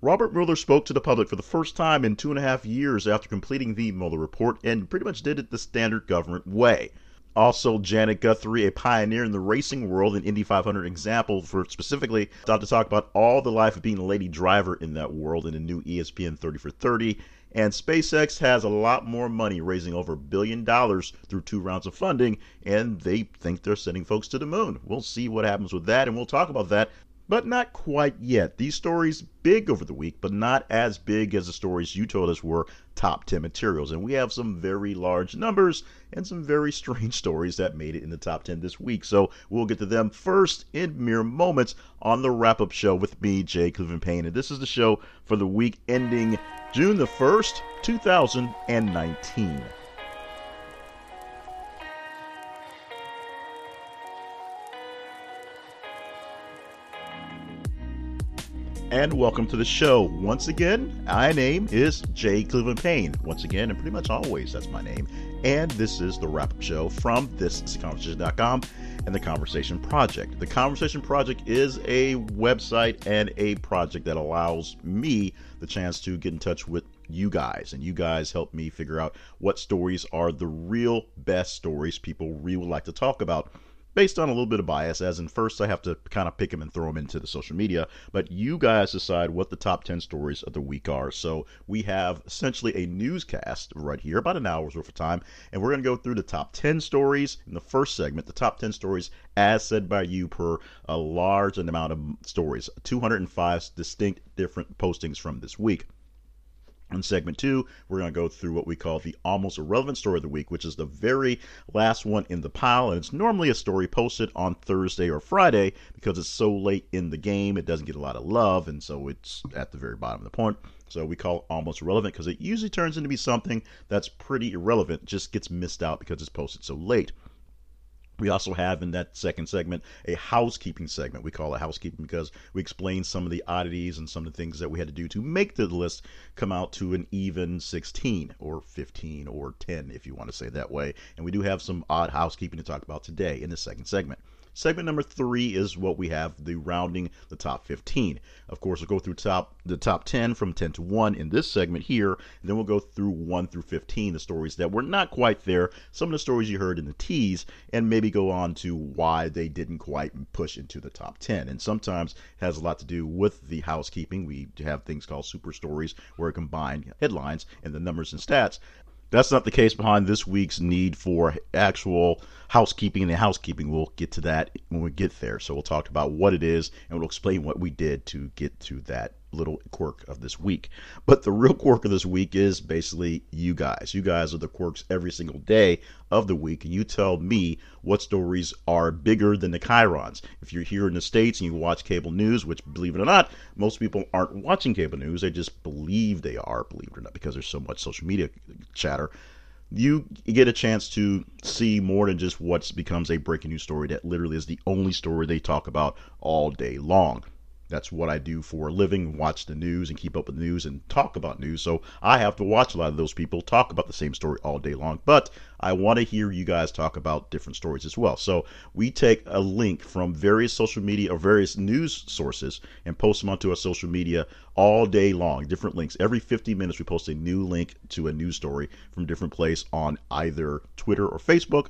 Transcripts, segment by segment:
Robert Mueller spoke to the public for the first time in two and a half years after completing the Mueller report and pretty much did it the standard government way. Also, Janet Guthrie, a pioneer in the racing world, an Indy 500 example for specifically, to talk about all the life of being a lady driver in that world in a new ESPN 30 for 30. And SpaceX has a lot more money, raising over a billion dollars through two rounds of funding, and they think they're sending folks to the moon. We'll see what happens with that, and we'll talk about that but not quite yet. These stories big over the week, but not as big as the stories you told us were top 10 materials. And we have some very large numbers and some very strange stories that made it in the top 10 this week. So we'll get to them first in mere moments on the wrap up show with me, Jay Cleveland Payne. And this is the show for the week ending June the 1st, 2019. And welcome to the show. Once again, my name is Jay Cleveland Payne. Once again, and pretty much always, that's my name. And this is the wrap up show from thisconversation.com and the Conversation Project. The Conversation Project is a website and a project that allows me the chance to get in touch with you guys, and you guys help me figure out what stories are the real best stories people really like to talk about based on a little bit of bias, as in first I have to kind of pick them and throw them into the social media, but you guys decide what the top 10 stories of the week are. So we have essentially a newscast right here, about an hour's worth of time, and we're going to go through the top 10 stories in the first segment, the top 10 stories as said by you per a large amount of stories, 205 distinct different postings from this week. In segment two, we're going to go through what we call the almost irrelevant story of the week, which is the very last one in the pile. And it's normally a story posted on Thursday or Friday because it's so late in the game, it doesn't get a lot of love. And so it's at the very bottom of the point. So we call it almost irrelevant because it usually turns into be something that's pretty irrelevant, just gets missed out because it's posted so late. We also have in that second segment a housekeeping segment. We call it housekeeping because we explain some of the oddities and some of the things that we had to do to make the list come out to an even 16 or 15 or 10, if you want to say that way. And we do have some odd housekeeping to talk about today in the second segment. Segment number three is what we have the rounding the top 15. Of course, we'll go through top the top 10 from 10 to 1 in this segment here, then we'll go through 1 through 15, the stories that were not quite there, some of the stories you heard in the tease, and maybe go on to why they didn't quite push into the top 10. And sometimes it has a lot to do with the housekeeping. We have things called super stories where we combine headlines and the numbers and stats. That's not the case behind this week's need for actual housekeeping and the housekeeping. We'll get to that when we get there. So we'll talk about what it is and we'll explain what we did to get to that little quirk of this week. But the real quirk of this week is basically you guys. You guys are the quirks every single day of the week, and you tell me what stories are bigger than the chyrons. If you're here in the States and you watch cable news, which believe it or not, most people aren't watching cable news, they just believe they are, believe it or not, because there's so much social media chatter. You get a chance to see more than just what becomes a breaking news story that literally is the only story they talk about all day long. That's what I do for a living, watch the news and keep up with the news and talk about news. So I have to watch a lot of those people talk about the same story all day long. But I want to hear you guys talk about different stories as well. So we take a link from various social media or various news sources and post them onto our social media all day long. Different links. Every 50 minutes, we post a new link to a news story from different place on either Twitter or Facebook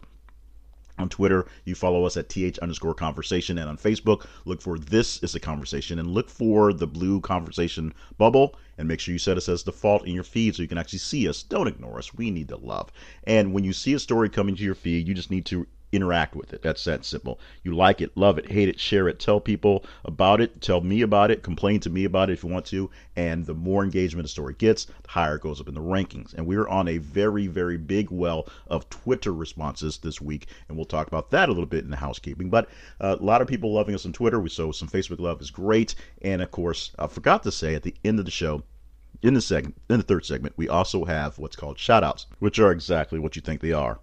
on Twitter, you follow us at th underscore conversation, and on Facebook, look for this is a conversation, and look for the blue conversation bubble, and make sure you set us as default in your feed so you can actually see us. Don't ignore us. We need the love. And when you see a story coming to your feed, you just need to interact with it. That's that simple. You like it, love it, hate it, share it, tell people about it, tell me about it, complain to me about it if you want to. And the more engagement a story gets, the higher it goes up in the rankings. And we're on a very, very big well of Twitter responses this week, and we'll talk about that a little bit in the housekeeping. But uh, a lot of people loving us on Twitter. We saw some Facebook love is great. And of course, I forgot to say at the end of the show, in the second in the third segment, we also have what's called shoutouts, which are exactly what you think they are.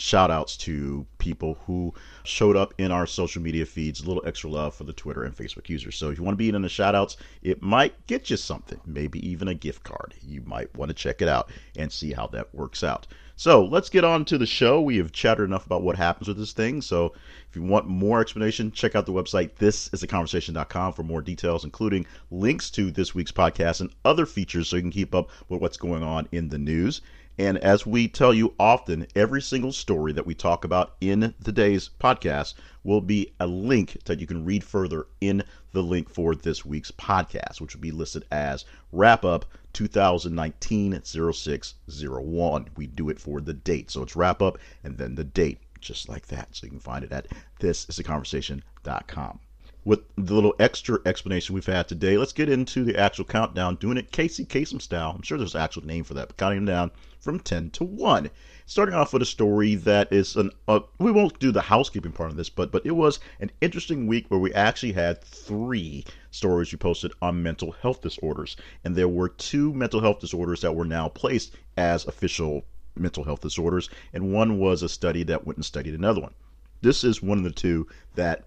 Shoutouts to people who showed up in our social media feeds, a little extra love for the Twitter and Facebook users. So if you want to be in the shout outs, it might get you something, maybe even a gift card. You might want to check it out and see how that works out. So let's get on to the show. We have chatted enough about what happens with this thing. So if you want more explanation, check out the website thisisaconversation.com for more details, including links to this week's podcast and other features so you can keep up with what's going on in the news. And as we tell you often, every single story that we talk about in today's podcast will be a link that you can read further in the link for this week's podcast, which will be listed as Wrap Up 2019 0601. We do it for the date. So it's Wrap Up and then the date, just like that. So you can find it at thisisaconversation.com with the little extra explanation we've had today, let's get into the actual countdown, doing it Casey Kasem style. I'm sure there's an actual name for that, but counting them down from 10 to 1. Starting off with a story that is an uh, we won't do the housekeeping part of this, but but it was an interesting week where we actually had three stories we posted on mental health disorders, and there were two mental health disorders that were now placed as official mental health disorders, and one was a study that went and studied another one. This is one of the two that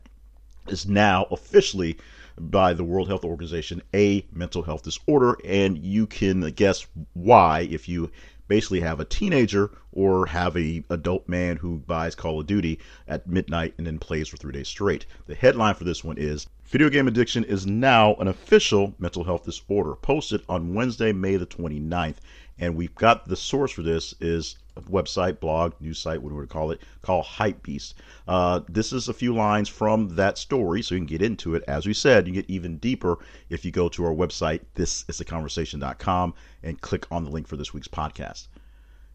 is now officially by the World Health Organization a mental health disorder, and you can guess why if you basically have a teenager or have a adult man who buys Call of Duty at midnight and then plays for three days straight. The headline for this one is Video game addiction is now an official mental health disorder, posted on Wednesday, May the 29th. And we've got the source for this is website, blog, news site, whatever we call it, called Hypebeast. Uh, this is a few lines from that story, so you can get into it. As we said, you get even deeper if you go to our website, thisisaconversation.com, and click on the link for this week's podcast.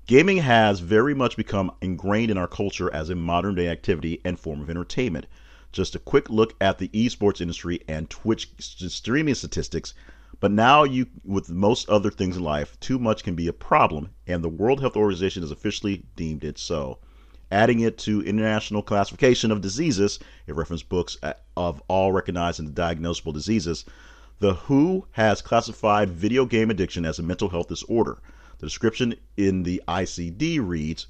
Gaming has very much become ingrained in our culture as a modern day activity and form of entertainment. Just a quick look at the esports industry and Twitch streaming statistics. But now, you, with most other things in life, too much can be a problem, and the World Health Organization has officially deemed it so. Adding it to International Classification of Diseases, a reference books uh, of all recognized and diagnosable diseases, the WHO has classified video game addiction as a mental health disorder. The description in the ICD reads,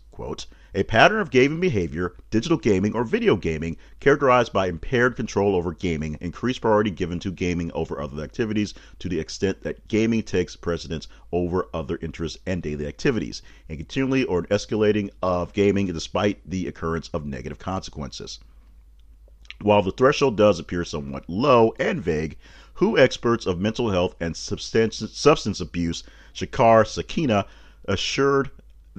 a pattern of gaming behavior, digital gaming, or video gaming characterized by impaired control over gaming, increased priority given to gaming over other activities to the extent that gaming takes precedence over other interests and daily activities, and continually or an escalating of gaming despite the occurrence of negative consequences. While the threshold does appear somewhat low and vague, WHO experts of mental health and substance abuse, Shekhar Saxena, assured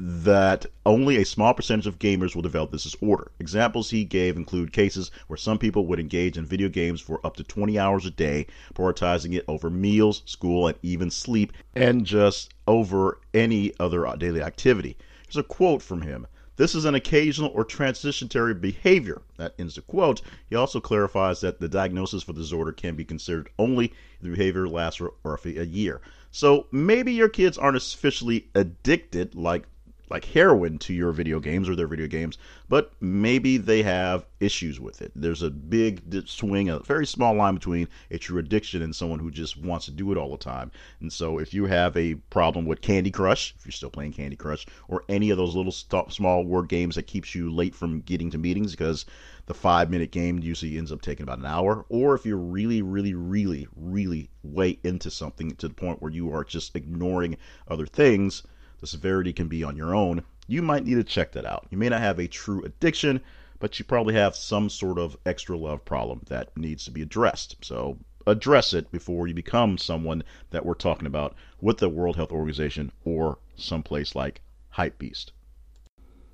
that only a small percentage of gamers will develop this disorder. Examples he gave include cases where some people would engage in video games for up to 20 hours a day, prioritizing it over meals, school, and even sleep, and just over any other uh, daily activity. Here's a quote from him. This is an occasional or transitionary behavior. That ends the quote. He also clarifies that the diagnosis for the disorder can be considered only if the behavior lasts for roughly a year. So maybe your kids aren't officially addicted like like heroin to your video games or their video games, but maybe they have issues with it. There's a big swing, a very small line between a true addiction and someone who just wants to do it all the time. And so, if you have a problem with Candy Crush, if you're still playing Candy Crush, or any of those little st- small word games that keeps you late from getting to meetings because the five minute game usually ends up taking about an hour, or if you're really, really, really, really way into something to the point where you are just ignoring other things the severity can be on your own, you might need to check that out. You may not have a true addiction, but you probably have some sort of extra love problem that needs to be addressed. So address it before you become someone that we're talking about with the World Health Organization or someplace like Hypebeast.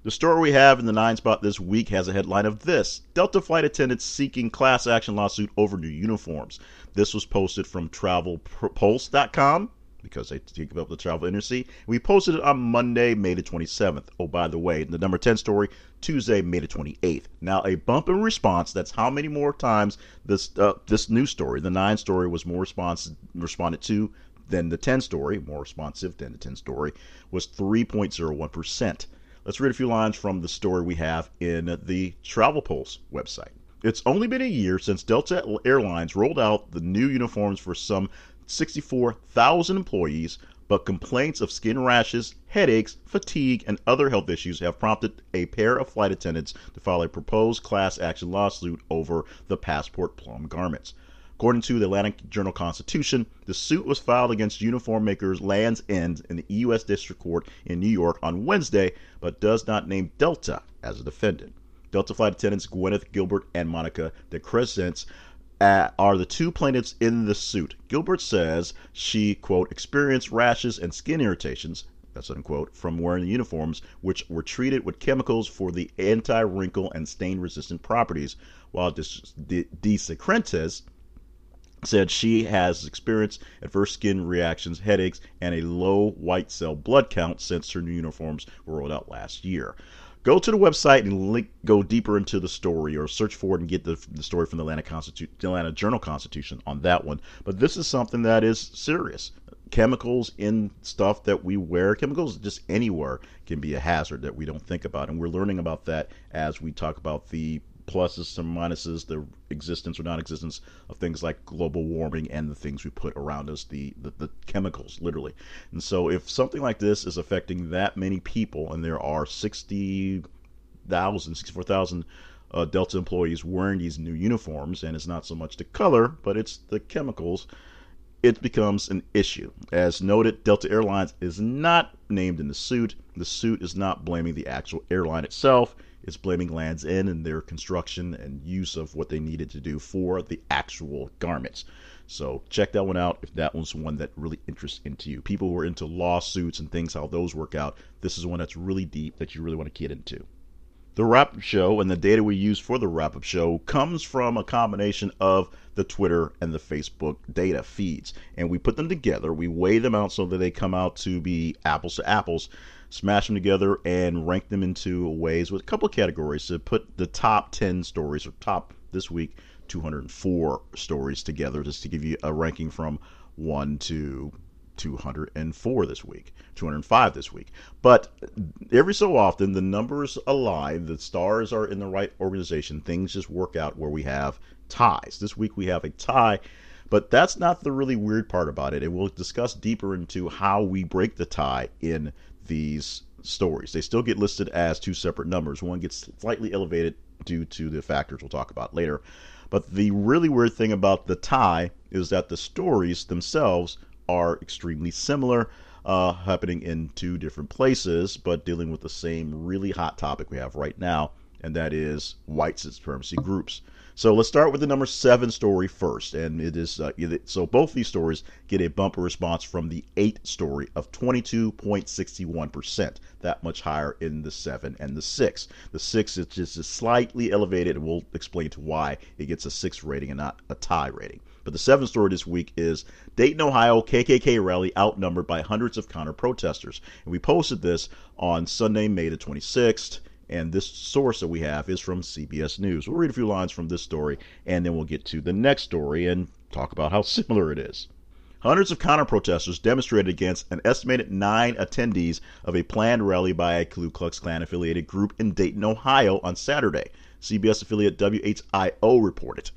The story we have in the nine spot this week has a headline of this Delta flight attendants seeking class action lawsuit over new uniforms. This was posted from travelpulse.com because they take up the travel industry. We posted it on Monday, May the 27th. Oh, by the way, the number 10 story, Tuesday, May the 28th. Now, a bump in response. That's how many more times this uh, this news story, the 9 story, was more response responded to than the 10 story, more responsive than the 10 story, was 3.01%. Let's read a few lines from the story we have in the Travel Pulse website. It's only been a year since Delta Airlines rolled out the new uniforms for some 64,000 employees, but complaints of skin rashes, headaches, fatigue, and other health issues have prompted a pair of flight attendants to file a proposed class action lawsuit over the passport plum garments. According to the Atlantic Journal Constitution, the suit was filed against uniform makers Lands' End in the U.S. District Court in New York on Wednesday, but does not name Delta as a defendant. Delta flight attendants Gwyneth Gilbert and Monica DeCrescents uh, are the two plaintiffs in the suit. Gilbert says she, quote, experienced rashes and skin irritations, that's unquote, from wearing the uniforms, which were treated with chemicals for the anti wrinkle and stain resistant properties, while DeCrescents said she has experienced adverse skin reactions, headaches, and a low white cell blood count since her new uniforms were rolled out last year. Go to the website and link, go deeper into the story, or search for it and get the, the story from the Atlanta, Constitu- Atlanta Journal Constitution on that one. But this is something that is serious. Chemicals in stuff that we wear, chemicals just anywhere, can be a hazard that we don't think about, and we're learning about that as we talk about the pluses and minuses, the existence or non-existence of things like global warming and the things we put around us, the, the, the chemicals, literally. And so if something like this is affecting that many people, and there are 60,000, 64,000 uh, Delta employees wearing these new uniforms, and it's not so much the color, but it's the chemicals, it becomes an issue. As noted, Delta Airlines is not named in the suit. The suit is not blaming the actual airline itself is blaming Lands' End and their construction and use of what they needed to do for the actual garments. So check that one out if that one's one that really interests into you. People who are into lawsuits and things, how those work out, this is one that's really deep that you really want to get into. The wrap up show and the data we use for the wrap up show comes from a combination of the Twitter and the Facebook data feeds. And we put them together, we weigh them out so that they come out to be apples to apples smash them together and rank them into ways with a couple of categories to put the top 10 stories or top this week 204 stories together just to give you a ranking from 1 to 204 this week, 205 this week. But every so often, the numbers align, the stars are in the right organization, things just work out where we have ties. This week we have a tie, but that's not the really weird part about it. And we'll discuss deeper into how we break the tie in these stories. They still get listed as two separate numbers. One gets slightly elevated due to the factors we'll talk about later. But the really weird thing about the tie is that the stories themselves are extremely similar, uh, happening in two different places, but dealing with the same really hot topic we have right now, and that is white supremacy groups. So let's start with the number seven story first, and it is uh, so both these stories get a bumper response from the eight story of 22.61 percent, that much higher in the seven and the six. The six is just slightly elevated, and we'll explain to why it gets a six rating and not a tie rating. But the seventh story this week is Dayton, Ohio KKK rally outnumbered by hundreds of counter protesters. And we posted this on Sunday, May the 26th. And this source that we have is from CBS News. We'll read a few lines from this story, and then we'll get to the next story and talk about how similar it is. Hundreds of counter protesters demonstrated against an estimated nine attendees of a planned rally by a Ku Klux Klan affiliated group in Dayton, Ohio on Saturday, CBS affiliate WHIO reported.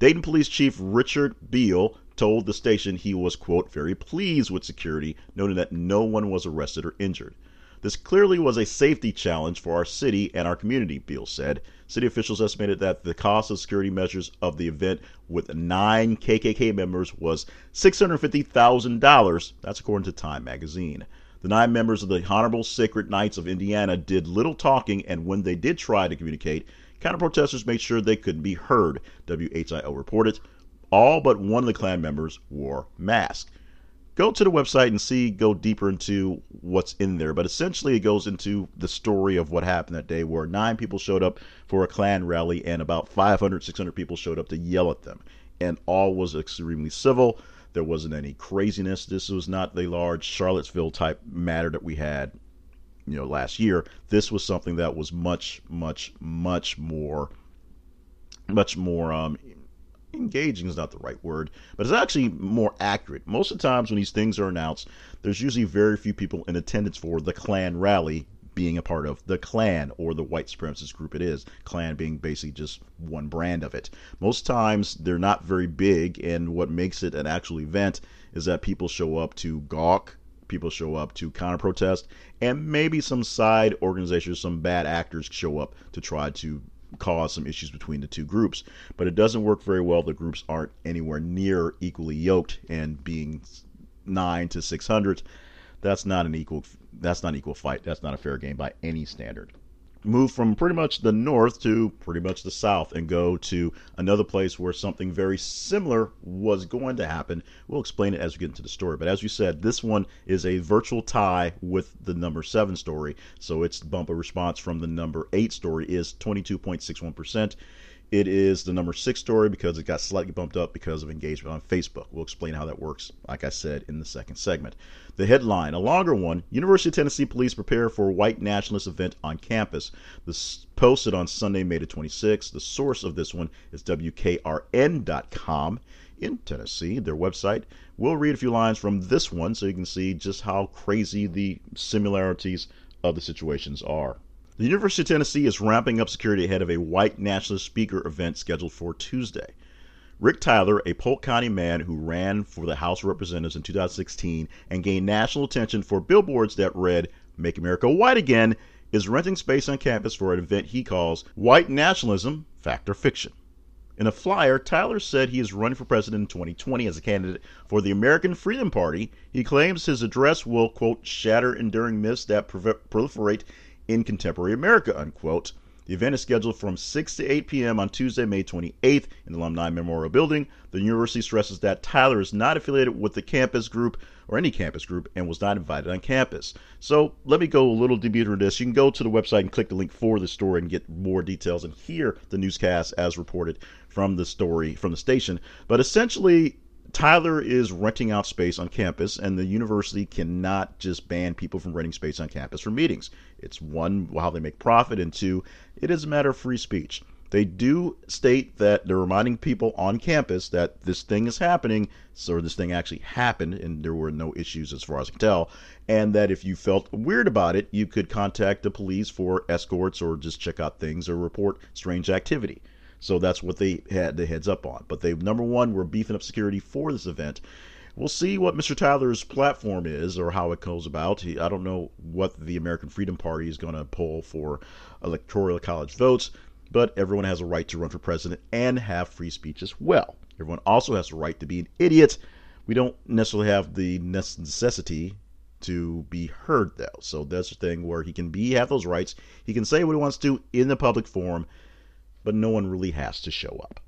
Dayton Police Chief Richard Biehl told the station he was, quote, very pleased with security, noting that no one was arrested or injured. This clearly was a safety challenge for our city and our community, Biehl said. City officials estimated that the cost of security measures of the event with nine KKK members was $650,000. That's according to Time magazine. The nine members of the Honorable Sacred Knights of Indiana did little talking, and when they did try to communicate, counter protesters made sure they couldn't be heard, WHIO reported. All but one of the Klan members wore masks go to the website and see, go deeper into what's in there. But essentially, it goes into the story of what happened that day, where nine people showed up for a Klan rally and about 500, 600 people showed up to yell at them. And all was extremely civil. There wasn't any craziness. This was not the large Charlottesville type matter that we had, you know, last year. This was something that was much, much, much more, much more um, engaging is not the right word, but it's actually more accurate. Most of the times when these things are announced, there's usually very few people in attendance for the Klan rally being a part of the Klan or the white supremacist group it is. Klan being basically just one brand of it. Most times they're not very big, and what makes it an actual event is that people show up to gawk, people show up to counter protest, and maybe some side organizations, some bad actors show up to try to cause some issues between the two groups. But it doesn't work very well. The groups aren't anywhere near equally yoked, and being nine to six hundred, that's not an equal. That's not an equal fight. That's not a fair game by any standard move from pretty much the north to pretty much the south and go to another place where something very similar was going to happen. We'll explain it as we get into the story. But as you said, this one is a virtual tie with the number seven story. So its bumper response from the number eight story is 22.61%. It is the number six story because it got slightly bumped up because of engagement on Facebook. We'll explain how that works, like I said, in the second segment. The headline, a longer one University of Tennessee police prepare for white nationalist event on campus. This posted on Sunday, May the 26th. The source of this one is WKRN.com in Tennessee, their website. We'll read a few lines from this one so you can see just how crazy the similarities of the situations are. The University of Tennessee is ramping up security ahead of a white nationalist speaker event scheduled for Tuesday. Rick Tyler, a Polk County man who ran for the House of Representatives in 2016 and gained national attention for billboards that read, Make America White Again, is renting space on campus for an event he calls White Nationalism Fact or Fiction. In a flyer, Tyler said he is running for president in 2020 as a candidate for the American Freedom Party. He claims his address will, quote, shatter enduring myths that proliferate in contemporary America, unquote. The event is scheduled from 6 to 8 p.m. on Tuesday, May 28th in the Alumni Memorial Building. The university stresses that Tyler is not affiliated with the campus group or any campus group and was not invited on campus. So let me go a little deeper into this. You can go to the website and click the link for the story and get more details and hear the newscast as reported from the story from the station. But essentially, Tyler is renting out space on campus, and the university cannot just ban people from renting space on campus for meetings. It's one, how they make profit, and two, it is a matter of free speech. They do state that they're reminding people on campus that this thing is happening, so this thing actually happened, and there were no issues as far as I can tell, and that if you felt weird about it, you could contact the police for escorts or just check out things or report strange activity. So that's what they had the heads up on. But they number one were beefing up security for this event. We'll see what Mr. Tyler's platform is or how it goes about. He, I don't know what the American Freedom Party is going to pull for electoral college votes, but everyone has a right to run for president and have free speech as well. Everyone also has a right to be an idiot. We don't necessarily have the necessity to be heard though. So that's the thing where he can be have those rights. He can say what he wants to in the public forum but no one really has to show up.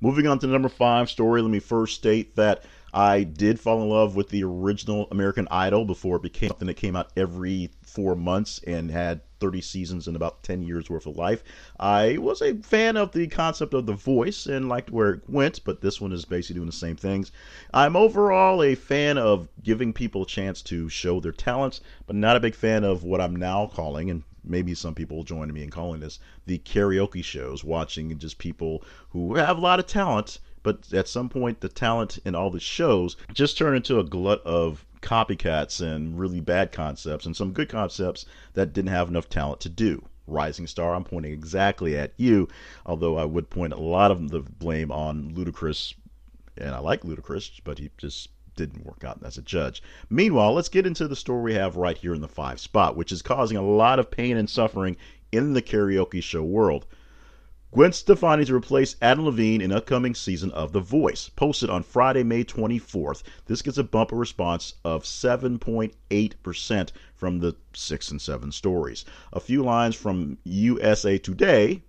Moving on to number five story, let me first state that I did fall in love with the original American Idol before it became something that came out every four months and had 30 seasons and about 10 years worth of life. I was a fan of the concept of The Voice and liked where it went, but this one is basically doing the same things. I'm overall a fan of giving people a chance to show their talents, but not a big fan of what I'm now calling, and maybe some people will join me in calling this the karaoke shows, watching just people who have a lot of talent, but at some point the talent in all the shows just turn into a glut of copycats and really bad concepts and some good concepts that didn't have enough talent to do. Rising Star, I'm pointing exactly at you, although I would point a lot of the blame on Ludacris, and I like Ludacris, but he just didn't work out as a judge. Meanwhile, let's get into the story we have right here in the five spot, which is causing a lot of pain and suffering in the karaoke show world. Gwen Stefani to replace Adam Levine in upcoming season of The Voice. Posted on Friday, May 24th. This gets a bumper response of 7.8% from the 6 and 7 stories. A few lines from USA Today,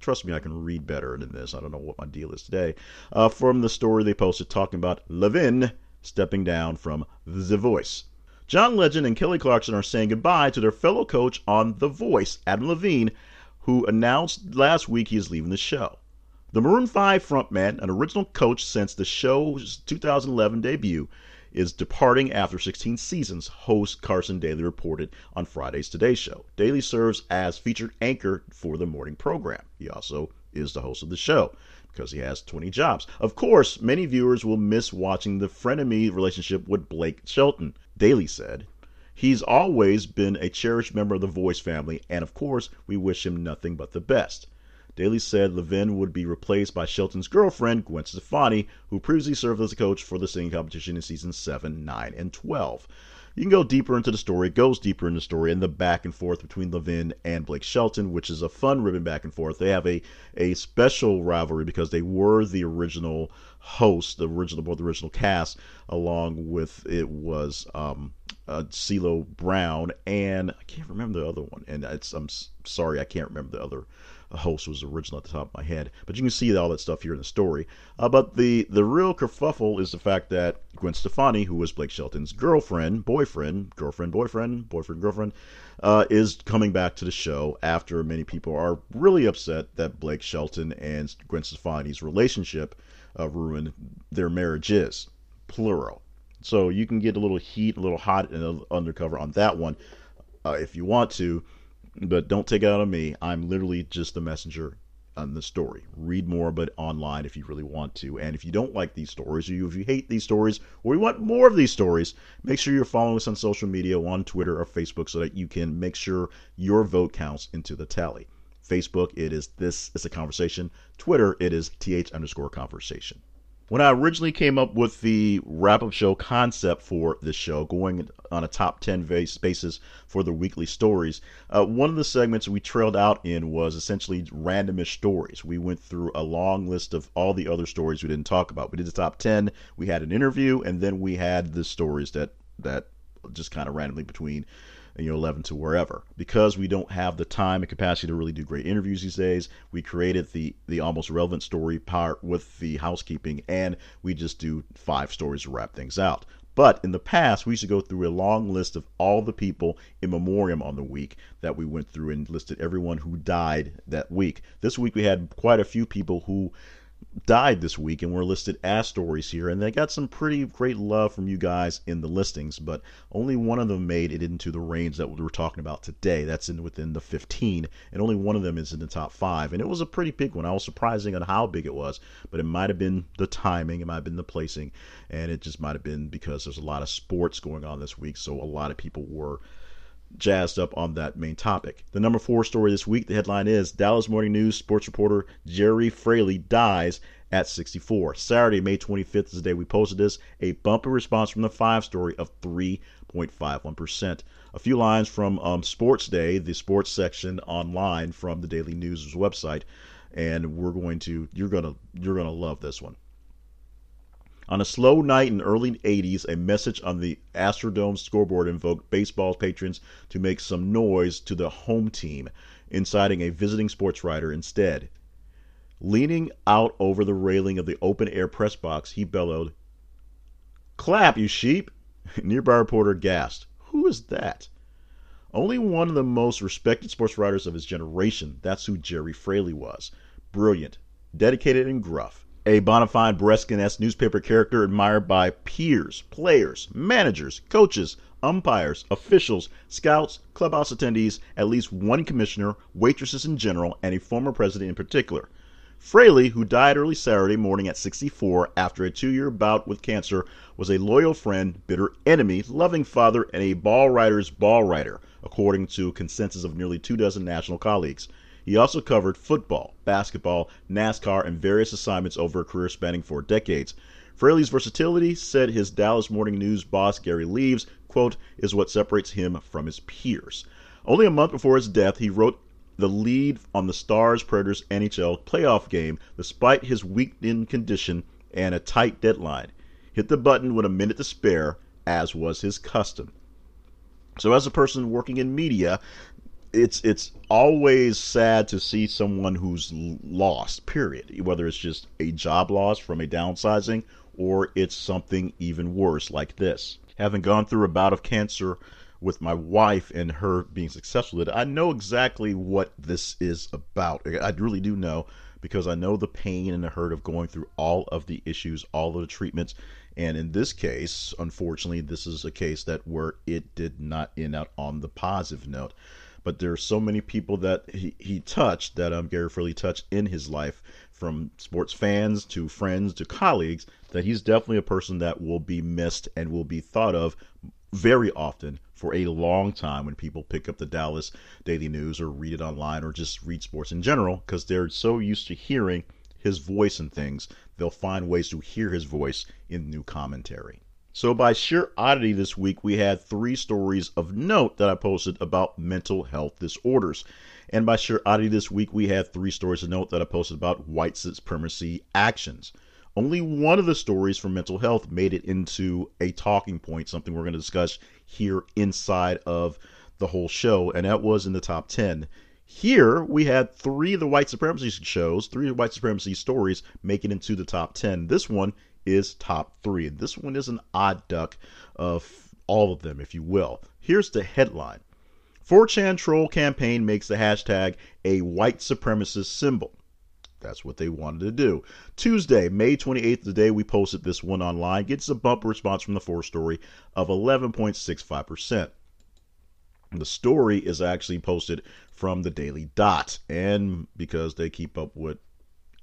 Trust me, I can read better than this. I don't know what my deal is today. Uh, from the story they posted talking about Levin stepping down from The Voice. John Legend and Kelly Clarkson are saying goodbye to their fellow coach on The Voice, Adam Levine, who announced last week he is leaving the show. The Maroon 5 frontman, an original coach since the show's 2011 debut, is departing after 16 seasons, host Carson Daly reported on Friday's Today Show. Daly serves as featured anchor for the morning program. He also is the host of the show because he has 20 jobs. Of course, many viewers will miss watching the frenemy relationship with Blake Shelton, Daly said. He's always been a cherished member of the Voice family, and of course, we wish him nothing but the best. Daly said Levin would be replaced by Shelton's girlfriend, Gwen Stefani, who previously served as a coach for the singing competition in seasons 7, 9, and 12. You can go deeper into the story. It goes deeper in the story and the back and forth between Levin and Blake Shelton, which is a fun ribbon back and forth. They have a, a special rivalry because they were the original host, the original both the original cast, along with it was um, uh, CeeLo Brown and I can't remember the other one. And it's I'm sorry I can't remember the other host was original at the top of my head. But you can see all that stuff here in the story. Uh, but the the real kerfuffle is the fact that Gwen Stefani, who was Blake Shelton's girlfriend, boyfriend, girlfriend, boyfriend, boyfriend, girlfriend, uh, is coming back to the show after many people are really upset that Blake Shelton and Gwen Stefani's relationship uh, ruined their marriage is plural. So you can get a little heat, a little hot and undercover on that one uh, if you want to. But don't take it out on me. I'm literally just the messenger on the story. Read more but online if you really want to. And if you don't like these stories, or if you hate these stories, or you want more of these stories, make sure you're following us on social media, on Twitter or Facebook, so that you can make sure your vote counts into the tally. Facebook, it is this is a conversation. Twitter, it is th underscore conversation. When I originally came up with the wrap up show concept for this show, going on a top 10 basis for the weekly stories, uh, one of the segments we trailed out in was essentially randomish stories. We went through a long list of all the other stories we didn't talk about. We did the top 10, we had an interview, and then we had the stories that, that just kind of randomly between you know 11 to wherever because we don't have the time and capacity to really do great interviews these days we created the the almost relevant story part with the housekeeping and we just do five stories to wrap things out but in the past, we used to go through a long list of all the people in memoriam on the week that we went through and listed everyone who died that week. This week, we had quite a few people who died this week and were listed as stories here. And they got some pretty great love from you guys in the listings, but only one of them made it into the range that we're talking about today. That's in within the 15, and only one of them is in the top five. And it was a pretty big one. I was surprising on how big it was, but it might have been the timing, it might have been the placing, and it just might have been because there's a lot of sports going on this week. So a lot of people were jazzed up on that main topic. The number four story this week, the headline is Dallas Morning News sports reporter Jerry Fraley dies at 64. Saturday, May 25th is the day we posted this. A bumper response from the five story of 3.51%. A few lines from um, Sports Day, the sports section online from the Daily News website, and we're going to you're gonna you're gonna love this one. On a slow night in the early 80s, a message on the Astrodome scoreboard invoked baseball patrons to make some noise to the home team, inciting a visiting sports writer instead. Leaning out over the railing of the open air press box, he bellowed, Clap, you sheep! Nearby reporter gasped, Who is that? Only one of the most respected sports writers of his generation. That's who Jerry Fraley was. Brilliant, dedicated, and gruff a bona fide Breskin newspaper character admired by peers, players, managers, coaches, umpires, officials, scouts, clubhouse attendees, at least one commissioner, waitresses in general, and a former president in particular. Fraley, who died early Saturday morning at 64 after a two year bout with cancer, was a loyal friend, bitter enemy, loving father, and a ball writer's ball writer, according to consensus of nearly two dozen national colleagues. He also covered football, basketball, NASCAR, and various assignments over a career spanning four decades. Fraley's versatility, said his Dallas Morning News boss Gary Leaves, quote, is what separates him from his peers. Only a month before his death, he wrote the lead on the Stars Predators NHL playoff game despite his weakened condition and a tight deadline. Hit the button with a minute to spare, as was his custom. So, as a person working in media, it's it's always sad to see someone who's lost period. Whether it's just a job loss from a downsizing or it's something even worse like this. Having gone through a bout of cancer with my wife and her being successful at it i know exactly what this is about. I really do know because i know the pain and the hurt of going through all of the issues all of the treatments. And in this case unfortunately this is a case that where it did not end out on the positive note but there are so many people that he, he touched that um, Gary Fraley touched in his life, from sports fans to friends to colleagues, that he's definitely a person that will be missed and will be thought of very often for a long time when people pick up the Dallas Daily News or read it online or just read sports in general because they're so used to hearing his voice and things, they'll find ways to hear his voice in new commentary. So, by sheer oddity this week, we had three stories of note that I posted about mental health disorders. And by sheer oddity this week, we had three stories of note that I posted about white supremacy actions. Only one of the stories from mental health made it into a talking point, something we're going to discuss here inside of the whole show, and that was in the top 10. Here we had three of the white supremacy shows, three white supremacy stories make it into the top 10. This one is top three. And this one is an odd duck of all of them, if you will. Here's the headline 4chan troll campaign makes the hashtag a white supremacist symbol. That's what they wanted to do. Tuesday, May 28th, the day we posted this one online, gets a bump response from the four story of 11.65%. The story is actually posted from the Daily Dot, and because they keep up with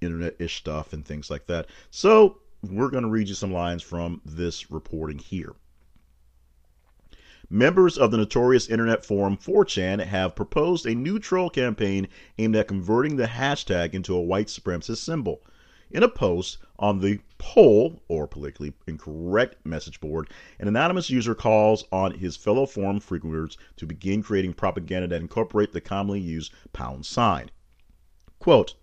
internet ish stuff and things like that. So we're going to read you some lines from this reporting here. Members of the notorious internet forum 4chan have proposed a new troll campaign aimed at converting the hashtag into a white supremacist symbol. In a post on the poll, or politically incorrect message board, an anonymous user calls on his fellow forum frequenters to begin creating propaganda that incorporate the commonly used pound sign. Quote,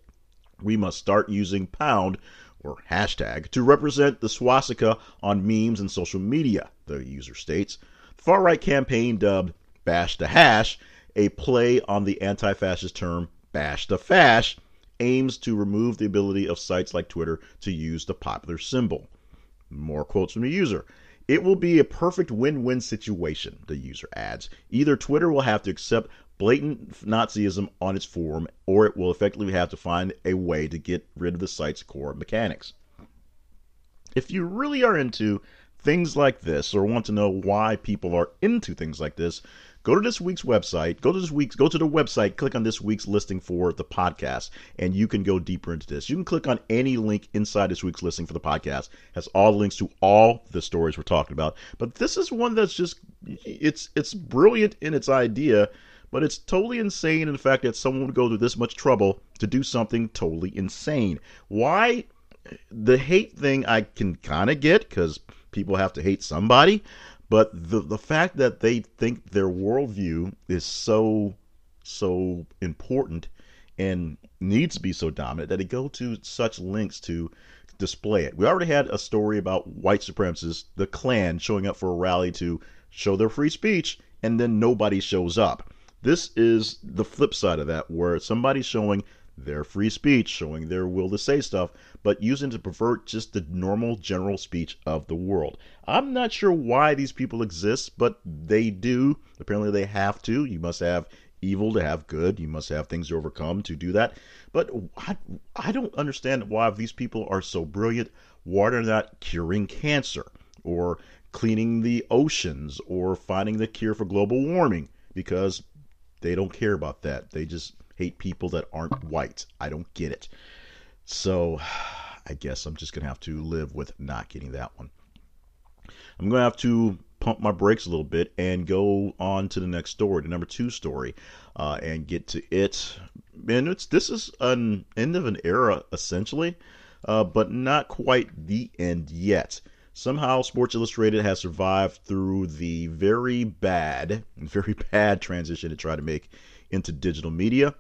we must start using pound or hashtag to represent the swastika on memes and social media, the user states. The far right campaign dubbed Bash the Hash, a play on the anti fascist term Bash the Fash, aims to remove the ability of sites like Twitter to use the popular symbol. More quotes from the user. It will be a perfect win win situation, the user adds. Either Twitter will have to accept blatant Nazism on its forum, or it will effectively have to find a way to get rid of the site's core mechanics. If you really are into things like this or want to know why people are into things like this, go to this week's website, go to this week's go to the website, click on this week's listing for the podcast, and you can go deeper into this. You can click on any link inside this week's listing for the podcast. It has all the links to all the stories we're talking about. But this is one that's just it's it's brilliant in its idea, but it's totally insane in the fact that someone would go through this much trouble to do something totally insane. Why the hate thing I can kind of get because people have to hate somebody. But the the fact that they think their worldview is so so important and needs to be so dominant that they go to such lengths to display it. We already had a story about white supremacists, the Klan, showing up for a rally to show their free speech, and then nobody shows up. This is the flip side of that, where somebody's showing their free speech, showing their will to say stuff, but using to pervert just the normal general speech of the world. I'm not sure why these people exist, but they do. Apparently, they have to. You must have evil to have good. You must have things to overcome to do that. But I, I don't understand why these people are so brilliant. Why are they're not curing cancer or cleaning the oceans or finding the cure for global warming because they don't care about that. They just hate people that aren't white. I don't get it. So I guess I'm just going to have to live with not getting that one. I'm going to have to pump my brakes a little bit and go on to the next story, the number two story, uh, and get to it. And it's this is an end of an era essentially, uh, but not quite the end yet. Somehow, Sports Illustrated has survived through the very bad, very bad transition to try to make into digital media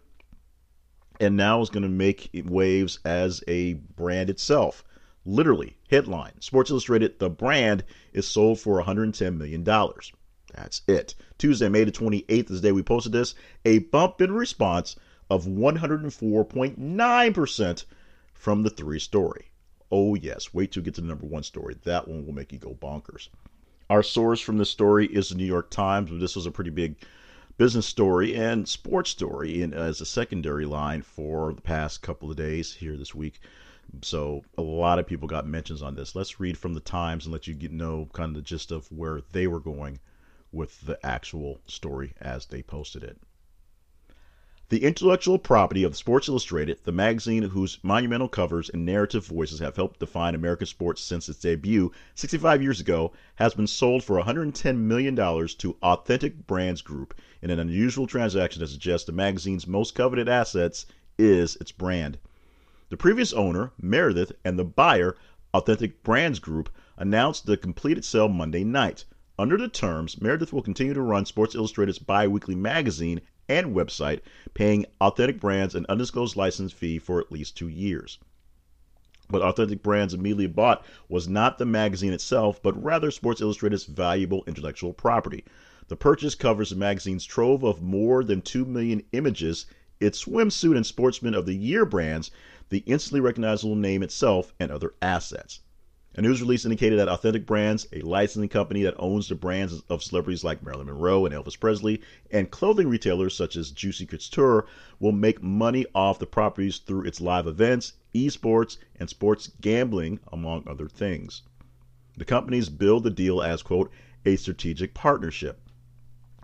and now is going to make waves as a brand itself. Literally, headline Sports Illustrated, the brand is sold for $110 million. That's it. Tuesday, May the 28th is the day we posted this. A bump in response of 104.9% from the three story. Oh, yes. Wait till you get to the number one story. That one will make you go bonkers. Our source from this story is the New York Times, but this was a pretty big business story and sports story in, as a secondary line for the past couple of days here this week. So a lot of people got mentions on this. Let's read from the Times and let you get know kind of the gist of where they were going with the actual story as they posted it. The intellectual property of Sports Illustrated, the magazine whose monumental covers and narrative voices have helped define American sports since its debut 65 years ago, has been sold for $110 million to Authentic Brands Group in an unusual transaction that suggests the magazine's most coveted assets is its brand. The previous owner, Meredith, and the buyer, Authentic Brands Group, announced the completed sale Monday night. Under the terms, Meredith will continue to run Sports Illustrated's bi weekly magazine and website, paying Authentic Brands an undisclosed license fee for at least two years. What Authentic Brands immediately bought was not the magazine itself, but rather Sports Illustrated's valuable intellectual property. The purchase covers the magazine's trove of more than 2 million images, its swimsuit and Sportsman of the Year brands, the instantly recognizable name itself, and other assets. A news release indicated that Authentic Brands, a licensing company that owns the brands of celebrities like Marilyn Monroe and Elvis Presley, and clothing retailers such as Juicy Couture, will make money off the properties through its live events, esports, and sports gambling, among other things. The companies billed the deal as, quote, a strategic partnership.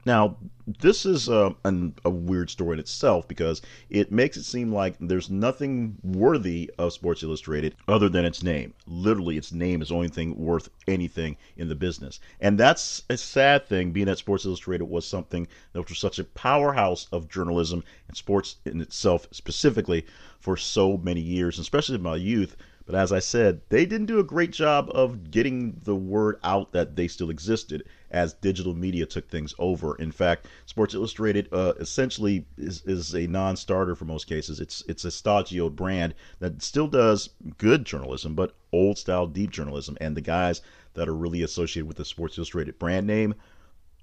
Now, this is a, an, a, weird story in itself because it makes it seem like there's nothing worthy of Sports Illustrated other than its name. Literally, its name is the only thing worth anything in the business. And that's a sad thing, being that Sports Illustrated was something that was such a powerhouse of journalism and sports in itself specifically for so many years, especially in my youth but as I said, they didn't do a great job of getting the word out that they still existed as digital media took things over. In fact, Sports Illustrated uh, essentially is, is a non-starter for most cases. It's it's a stagioed brand that still does good journalism, but old style deep journalism. And the guys that are really associated with the Sports Illustrated brand name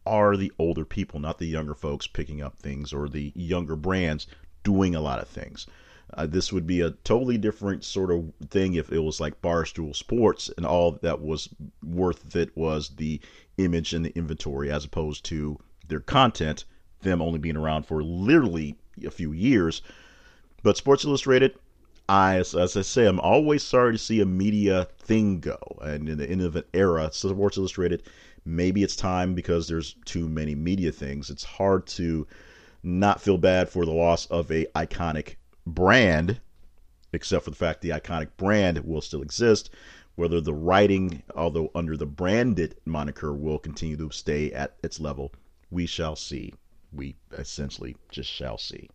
are the older people, not the younger folks picking up things or the younger brands doing a lot of things. Uh, this would be a totally different sort of thing if it was like Barstool Sports and all that was worth it was the image and the inventory as opposed to their content, them only being around for literally a few years. But Sports Illustrated, I, as, as I say, I'm always sorry to see a media thing go. And in the end of an era, Sports Illustrated, maybe it's time because there's too many media things. It's hard to not feel bad for the loss of a iconic brand, except for the fact the iconic brand will still exist. Whether the writing, although under the branded moniker, will continue to stay at its level, we shall see. We essentially just shall see.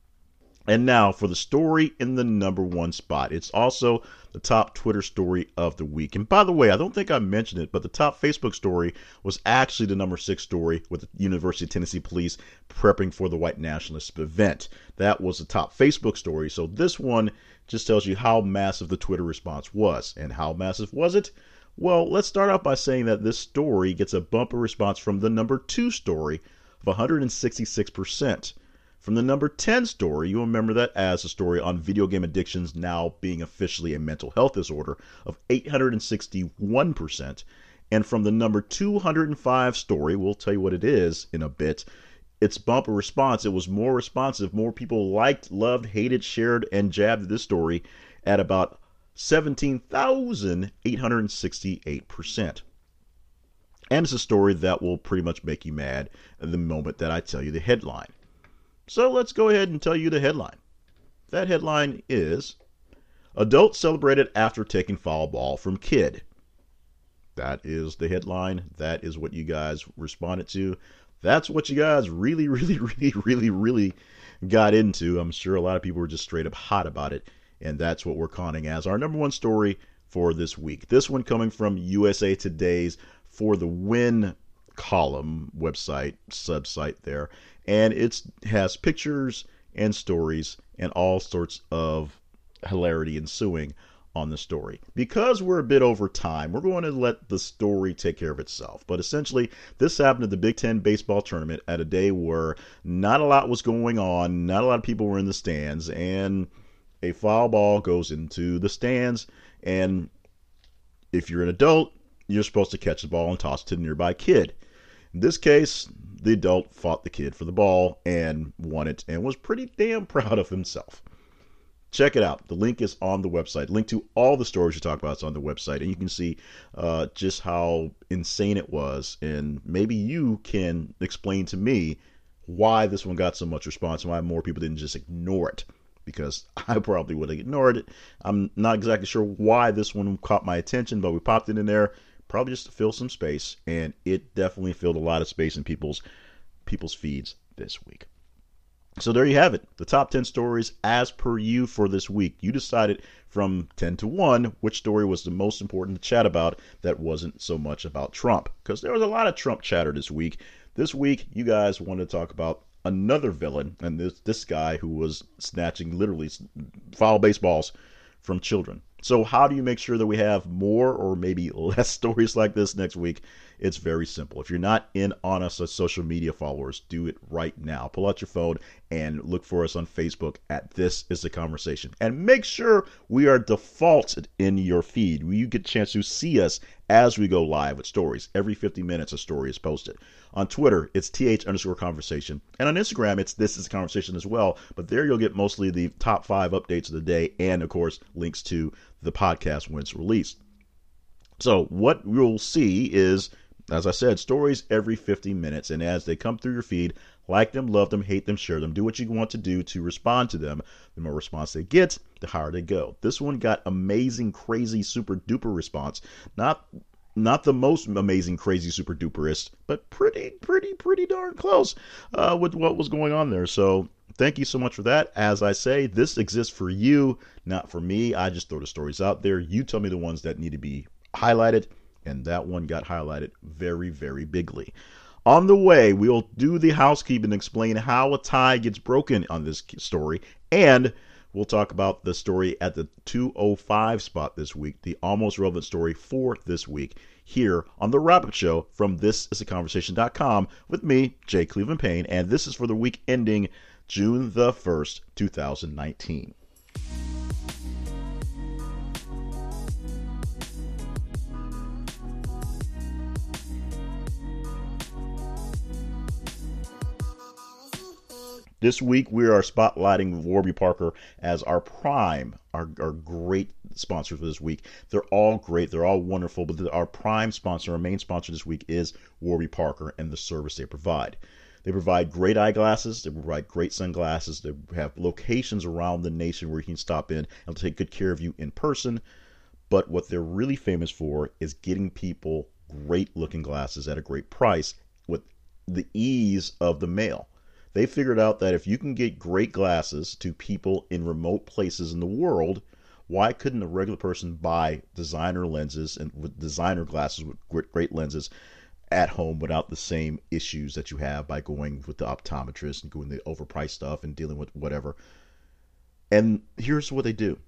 And now for the story in the number one spot. It's also the top Twitter story of the week. And by the way, I don't think I mentioned it, but the top Facebook story was actually the number six story with the University of Tennessee Police prepping for the white nationalist event. That was the top Facebook story. So this one just tells you how massive the Twitter response was. And how massive was it? Well, let's start out by saying that this story gets a bumper response from the number two story of 166%. From the number 10 story, you'll remember that as a story on video game addictions now being officially a mental health disorder of 861%. And from the number 205 story, we'll tell you what it is in a bit. Its bumper response, it was more responsive. More people liked, loved, hated, shared, and jabbed this story at about 17,868%. And it's a story that will pretty much make you mad the moment that I tell you the headline. So let's go ahead and tell you the headline. That headline is Adult celebrated after taking foul ball from kid. That is the headline. That is what you guys responded to. That's what you guys really, really, really, really, really got into. I'm sure a lot of people were just straight up hot about it. And that's what we're conning as our number one story for this week. This one coming from USA Today's For the Win column website, subsite there and it has pictures and stories and all sorts of hilarity ensuing on the story. Because we're a bit over time, we're going to let the story take care of itself. But essentially, this happened at the Big Ten baseball tournament at a day where not a lot was going on, not a lot of people were in the stands, and a foul ball goes into the stands. And if you're an adult, you're supposed to catch the ball and toss it to the nearby kid. In this case, the adult fought the kid for the ball and won it and was pretty damn proud of himself. Check it out. The link is on the website. Link to all the stories you talk about is on the website, and you can see uh, just how insane it was. And maybe you can explain to me why this one got so much response and why more people didn't just ignore it because I probably would have ignored it. I'm not exactly sure why this one caught my attention, but we popped it in there probably just to fill some space, and it definitely filled a lot of space in people's people's feeds this week. So there you have it. The top 10 stories as per you for this week. You decided from 10 to 1 which story was the most important to chat about that wasn't so much about Trump. Because there was a lot of Trump chatter this week. This week, you guys wanted to talk about another villain, and this, this guy who was snatching literally foul baseballs from children. So, how do you make sure that we have more or maybe less stories like this next week? It's very simple. If you're not in on us as social media followers, do it right now. Pull out your phone and look for us on Facebook at This Is the Conversation. And make sure we are defaulted in your feed. You get a chance to see us as we go live with stories. Every 50 minutes, a story is posted. On Twitter, it's th underscore conversation. And on Instagram, it's This Is a Conversation as well. But there you'll get mostly the top five updates of the day and, of course, links to the podcast when it's released. So, what you'll see is as I said, stories every 50 minutes. And as they come through your feed, like them, love them, hate them, share them, do what you want to do to respond to them. The more response they get, the higher they go. This one got amazing, crazy, super duper response. Not not the most amazing, crazy, super duperist, but pretty, pretty, pretty darn close uh, with what was going on there. So thank you so much for that. As I say, this exists for you, not for me. I just throw the stories out there. You tell me the ones that need to be highlighted and that one got highlighted very, very bigly. On the way, we'll do the housekeeping and explain how a tie gets broken on this story, and we'll talk about the story at the 205 spot this week, the almost relevant story for this week, here on the wrap up show from thisisaconversation.com with me, Jay Cleveland Payne, and this is for the week ending June the 1st, 2019. This week we are spotlighting Warby Parker as our prime, our, our great sponsors for this week. They're all great, they're all wonderful, but our prime sponsor, our main sponsor this week is Warby Parker and the service they provide. They provide great eyeglasses, they provide great sunglasses, they have locations around the nation where you can stop in and take good care of you in person. But what they're really famous for is getting people great looking glasses at a great price with the ease of the mail they figured out that if you can get great glasses to people in remote places in the world, why couldn't a regular person buy designer lenses and with designer glasses with great lenses at home without the same issues that you have by going with the optometrist and going the overpriced stuff and dealing with whatever? And here's what they do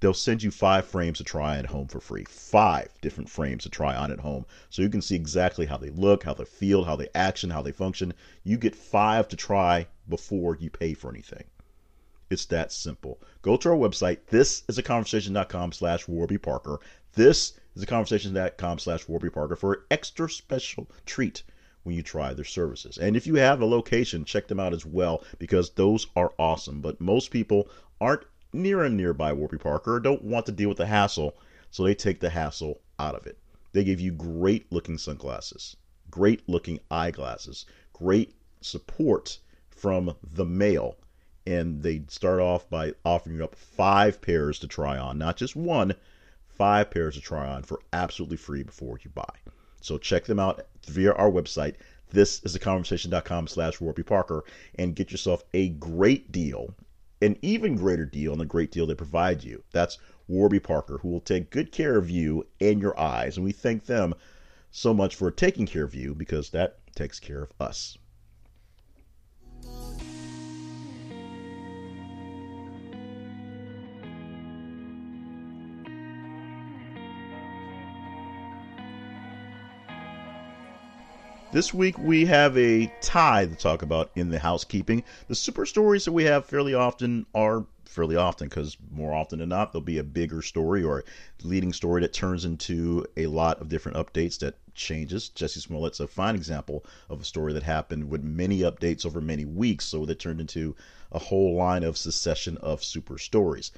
they'll send you five frames to try at home for free. Five different frames to try on at home. So you can see exactly how they look, how they feel, how they action, how they function. You get five to try before you pay for anything. It's that simple. Go to our website. This is a conversation.com slash Warby Parker. This is a conversation.com slash Warby Parker for an extra special treat when you try their services. And if you have a location, check them out as well because those are awesome. But most people aren't near and nearby Warby Parker don't want to deal with the hassle, so they take the hassle out of it. They give you great looking sunglasses, great looking eyeglasses, great support from the mail. And they start off by offering you up five pairs to try on, not just one, five pairs to try on for absolutely free before you buy. So check them out via our website. This is the conversation.com slash Warby Parker and get yourself a great deal an even greater deal on the great deal they provide you. That's Warby Parker, who will take good care of you and your eyes. And we thank them so much for taking care of you because that takes care of us. This week we have a tie to talk about in the housekeeping. The super stories that we have fairly often are fairly often because more often than not there'll be a bigger story or leading story that turns into a lot of different updates that changes. Jesse Smollett's a fine example of a story that happened with many updates over many weeks, so that turned into a whole line of succession of super stories.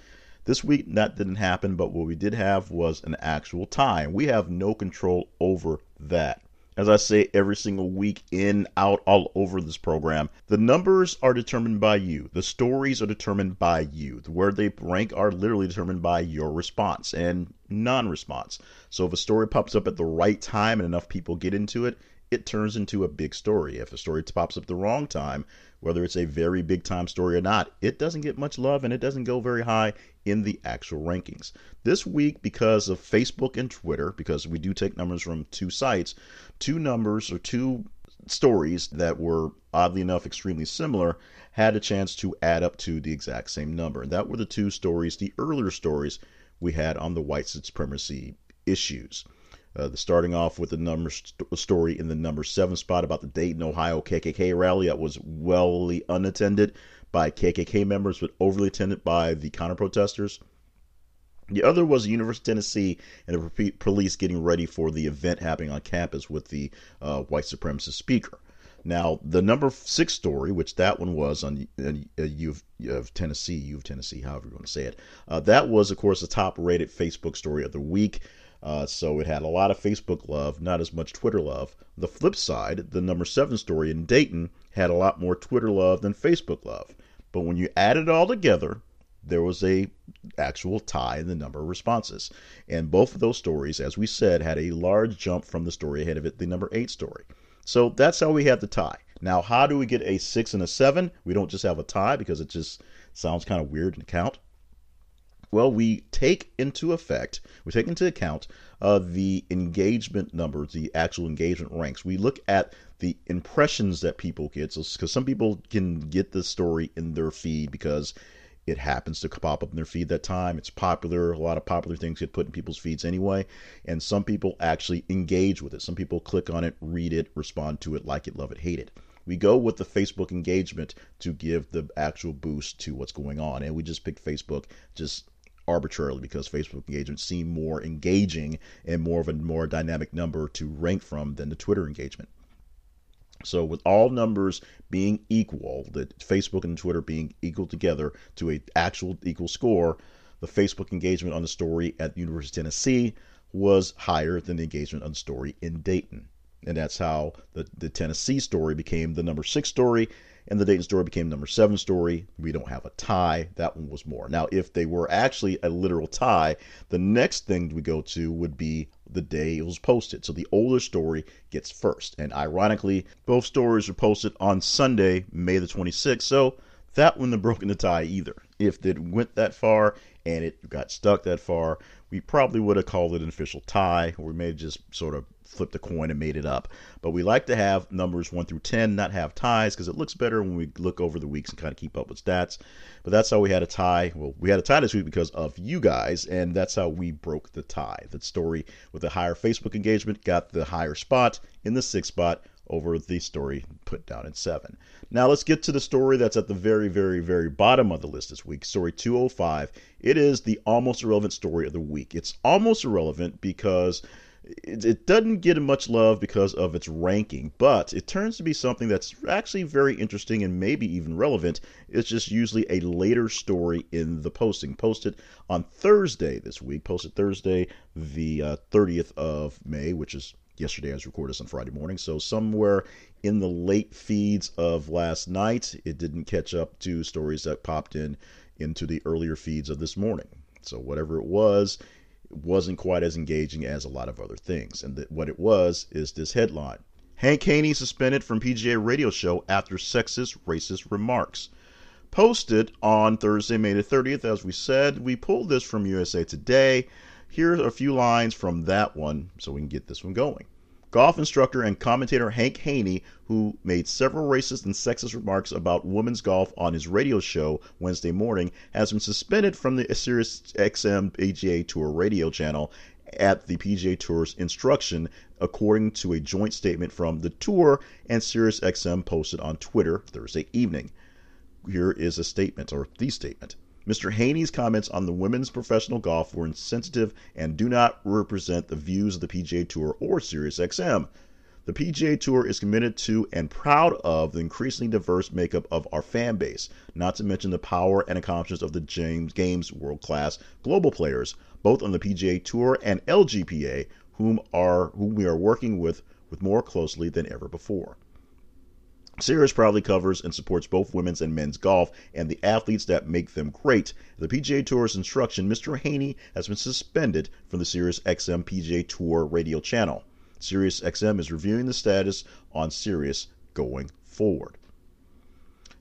This week that didn't happen, but what we did have was an actual tie. and We have no control over that. As I say every single week, in, out, all over this program, the numbers are determined by you. The stories are determined by you. Where they rank are literally determined by your response and non response. So if a story pops up at the right time and enough people get into it, it turns into a big story. If a story pops up the wrong time, whether it's a very big time story or not, it doesn't get much love and it doesn't go very high in the actual rankings. This week, because of Facebook and Twitter, because we do take numbers from two sites, two numbers or two stories that were oddly enough extremely similar had a chance to add up to the exact same number. And that were the two stories, the earlier stories we had on the white supremacy issues. Uh, the starting off with the number st- story in the number seven spot about the Dayton, Ohio KKK rally that was well unattended by KKK members, but overly attended by the counter protesters. The other was the University of Tennessee and the police getting ready for the event happening on campus with the uh, white supremacist speaker. Now, the number six story, which that one was on uh, U of, of Tennessee, U of Tennessee, however you want to say it, uh, that was, of course, the top rated Facebook story of the week. Uh, so it had a lot of Facebook love, not as much Twitter love. The flip side, the number seven story in Dayton had a lot more Twitter love than Facebook love. But when you add it all together, there was a actual tie in the number of responses. And both of those stories, as we said, had a large jump from the story ahead of it, the number eight story. So that's how we had the tie. Now, how do we get a six and a seven? We don't just have a tie because it just sounds kind of weird to count. Well, we take into effect, we take into account uh, the engagement numbers, the actual engagement ranks. We look at the impressions that people get, because so, some people can get the story in their feed because it happens to pop up in their feed that time. It's popular. A lot of popular things get put in people's feeds anyway. And some people actually engage with it. Some people click on it, read it, respond to it, like it, love it, hate it. We go with the Facebook engagement to give the actual boost to what's going on. And we just picked Facebook just arbitrarily because Facebook engagement seemed more engaging and more of a more dynamic number to rank from than the Twitter engagement. So with all numbers being equal, that Facebook and Twitter being equal together to a actual equal score, the Facebook engagement on the story at the University of Tennessee was higher than the engagement on the story in Dayton. And that's how the, the Tennessee story became the number six story and the Dayton story became number seven story. We don't have a tie. That one was more. Now, if they were actually a literal tie, the next thing we go to would be the day it was posted. So the older story gets first. And ironically, both stories were posted on Sunday, May the 26th. So that wouldn't have broken the tie either. If it went that far and it got stuck that far, we probably would have called it an official tie, or we may have just sort of flipped a coin and made it up. But we like to have numbers 1 through 10, not have ties, because it looks better when we look over the weeks and kind of keep up with stats. But that's how we had a tie. Well, we had a tie this week because of you guys, and that's how we broke the tie. The story with the higher Facebook engagement got the higher spot in the sixth spot over the story put down in seven. Now let's get to the story that's at the very, very, very bottom of the list this week. Story 205. It is the almost irrelevant story of the week. It's almost irrelevant because it, it doesn't get much love because of its ranking, but it turns to be something that's actually very interesting and maybe even relevant. It's just usually a later story in the posting. Posted on Thursday this week, posted Thursday, the uh, 30th of May, which is yesterday. as recorded on Friday morning. So somewhere in the late feeds of last night, it didn't catch up to stories that popped in into the earlier feeds of this morning. So whatever it was, wasn't quite as engaging as a lot of other things. And what it was is this headline Hank Haney suspended from PGA radio show after sexist, racist remarks. Posted on Thursday, May the 30th, as we said, we pulled this from USA Today. Here are a few lines from that one so we can get this one going. Golf instructor and commentator Hank Haney, who made several racist and sexist remarks about women's golf on his radio show Wednesday morning, has been suspended from the Sirius XM PGA Tour radio channel at the PGA Tour's instruction, according to a joint statement from the Tour and Sirius XM posted on Twitter Thursday evening. Here is a statement, or the statement. Mr. Haney's comments on the women's professional golf were insensitive and do not represent the views of the PGA Tour or SiriusXM. The PGA Tour is committed to and proud of the increasingly diverse makeup of our fan base, not to mention the power and accomplishments of the James Games world class global players, both on the PGA Tour and LGPA, whom are whom we are working with with more closely than ever before. Sirius proudly covers and supports both women's and men's golf and the athletes that make them great. The PGA Tour's instruction, Mr. Haney has been suspended from the Sirius XM PGA Tour radio channel. Sirius XM is reviewing the status on Sirius going forward.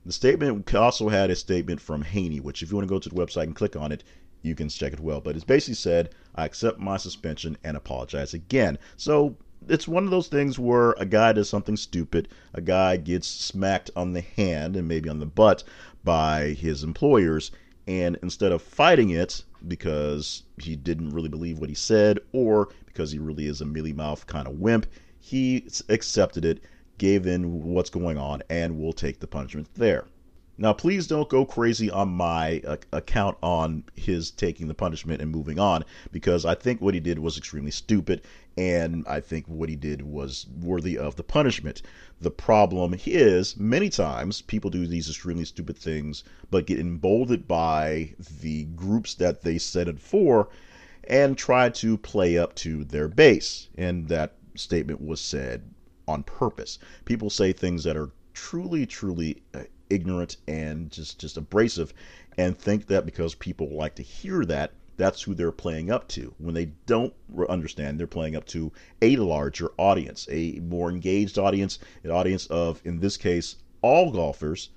The statement also had a statement from Haney, which if you want to go to the website and click on it, you can check it well. But it's basically said, I accept my suspension and apologize again. So it's one of those things where a guy does something stupid, a guy gets smacked on the hand and maybe on the butt by his employers, and instead of fighting it because he didn't really believe what he said or because he really is a mealy mouth kind of wimp, he accepted it, gave in what's going on, and will take the punishment there. Now, please don't go crazy on my uh, account on his taking the punishment and moving on, because I think what he did was extremely stupid, and I think what he did was worthy of the punishment. The problem is, many times, people do these extremely stupid things, but get emboldened by the groups that they set it for and try to play up to their base. And that statement was said on purpose. People say things that are truly, truly uh, ignorant and just just abrasive and think that because people like to hear that that's who they're playing up to. When they don't understand they're playing up to a larger audience a more engaged audience an audience of in this case all golfers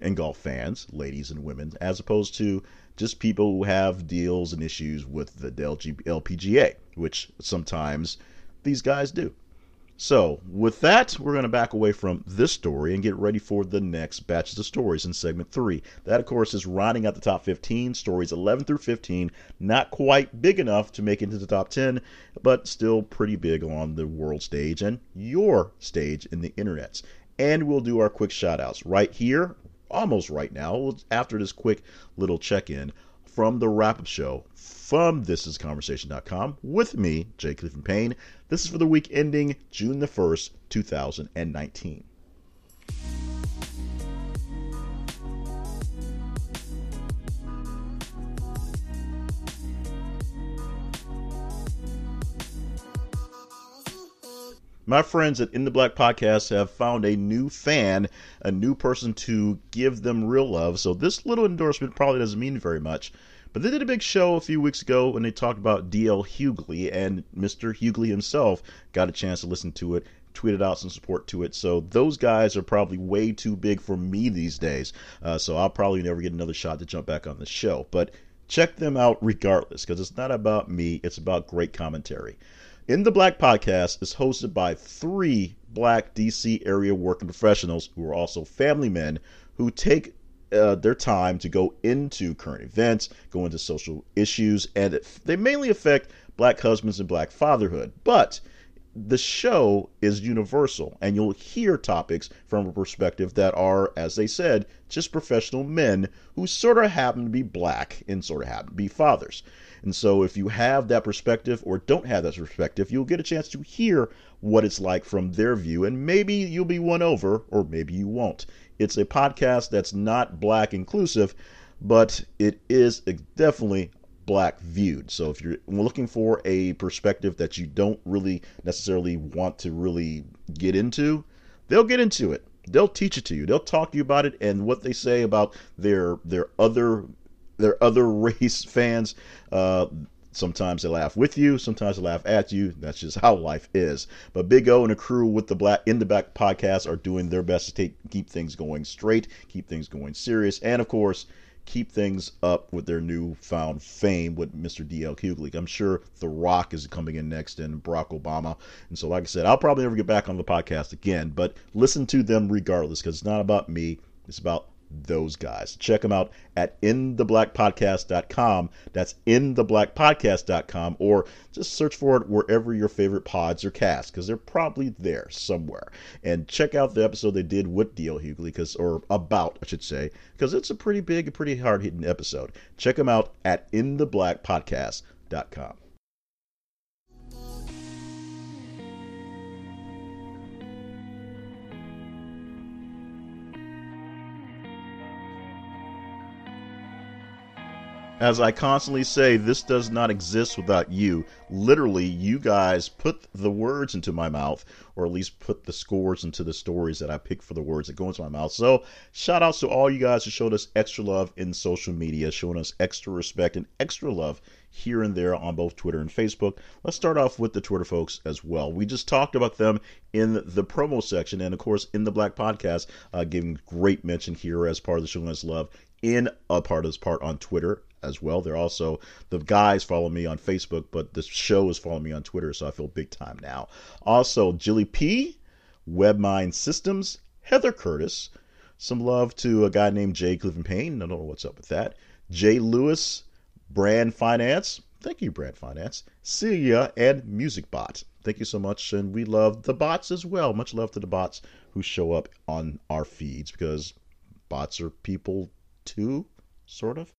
and golf fans ladies and women as opposed to just people who have deals and issues with the LPGA which sometimes these guys do so, with that, we're going to back away from this story and get ready for the next batches of stories in segment three. That, of course, is rounding out the top 15, stories 11 through 15. Not quite big enough to make it into the top 10, but still pretty big on the world stage and your stage in the internets. And we'll do our quick shout outs right here, almost right now, after this quick little check in from the wrap up show from thisisconversation.com with me, Jay Clifton Payne. This is for the week ending June the 1st, 2019. My friends at In the Black Podcast have found a new fan, a new person to give them real love. So this little endorsement probably doesn't mean very much, but they did a big show a few weeks ago when they talked about DL Hughley, and Mr. Hughley himself got a chance to listen to it, tweeted out some support to it. So those guys are probably way too big for me these days. Uh, so I'll probably never get another shot to jump back on the show. But check them out regardless, because it's not about me, it's about great commentary. In the Black Podcast is hosted by three black DC area working professionals who are also family men who take uh, their time to go into current events, go into social issues, and it, they mainly affect black husbands and black fatherhood. But the show is universal, and you'll hear topics from a perspective that are, as they said, just professional men who sort of happen to be black and sort of happen to be fathers. And so, if you have that perspective or don't have that perspective, you'll get a chance to hear what it's like from their view, and maybe you'll be won over, or maybe you won't. It's a podcast that's not black inclusive, but it is definitely black viewed. So if you're looking for a perspective that you don't really necessarily want to really get into, they'll get into it. They'll teach it to you. They'll talk to you about it and what they say about their their other their other race fans. Uh, Sometimes they laugh with you, sometimes they laugh at you. That's just how life is. But Big O and the crew with the Black in the Back podcast are doing their best to take, keep things going straight, keep things going serious, and of course, keep things up with their newfound fame with Mr. DL Hughley. I'm sure The Rock is coming in next and Barack Obama. And so, like I said, I'll probably never get back on the podcast again, but listen to them regardless because it's not about me. It's about those guys. Check them out at intheblackpodcast.com. That's intheblackpodcast.com, or just search for it wherever your favorite pods are cast, because they're probably there somewhere. And check out the episode they did with DL Hughley, because or about, I should say, because it's a pretty big, pretty hard hitting episode. Check them out at intheblackpodcast.com. As I constantly say, this does not exist without you. Literally, you guys put the words into my mouth, or at least put the scores into the stories that I pick for the words that go into my mouth. So, shout outs to all you guys who showed us extra love in social media, showing us extra respect and extra love here and there on both Twitter and Facebook. Let's start off with the Twitter folks as well. We just talked about them in the promo section, and of course, in the Black Podcast, uh, giving great mention here as part of the Showing Us Love in a part of this part on Twitter as well. They're also the guys follow me on Facebook, but the show is following me on Twitter, so I feel big time now. Also, Jilly P, Webmind Systems, Heather Curtis. Some love to a guy named Jay Clifton Payne. I don't know what's up with that. Jay Lewis, Brand Finance. Thank you, Brand Finance. Celia and MusicBot. Thank you so much. And we love the bots as well. Much love to the bots who show up on our feeds because bots are people too, sort of.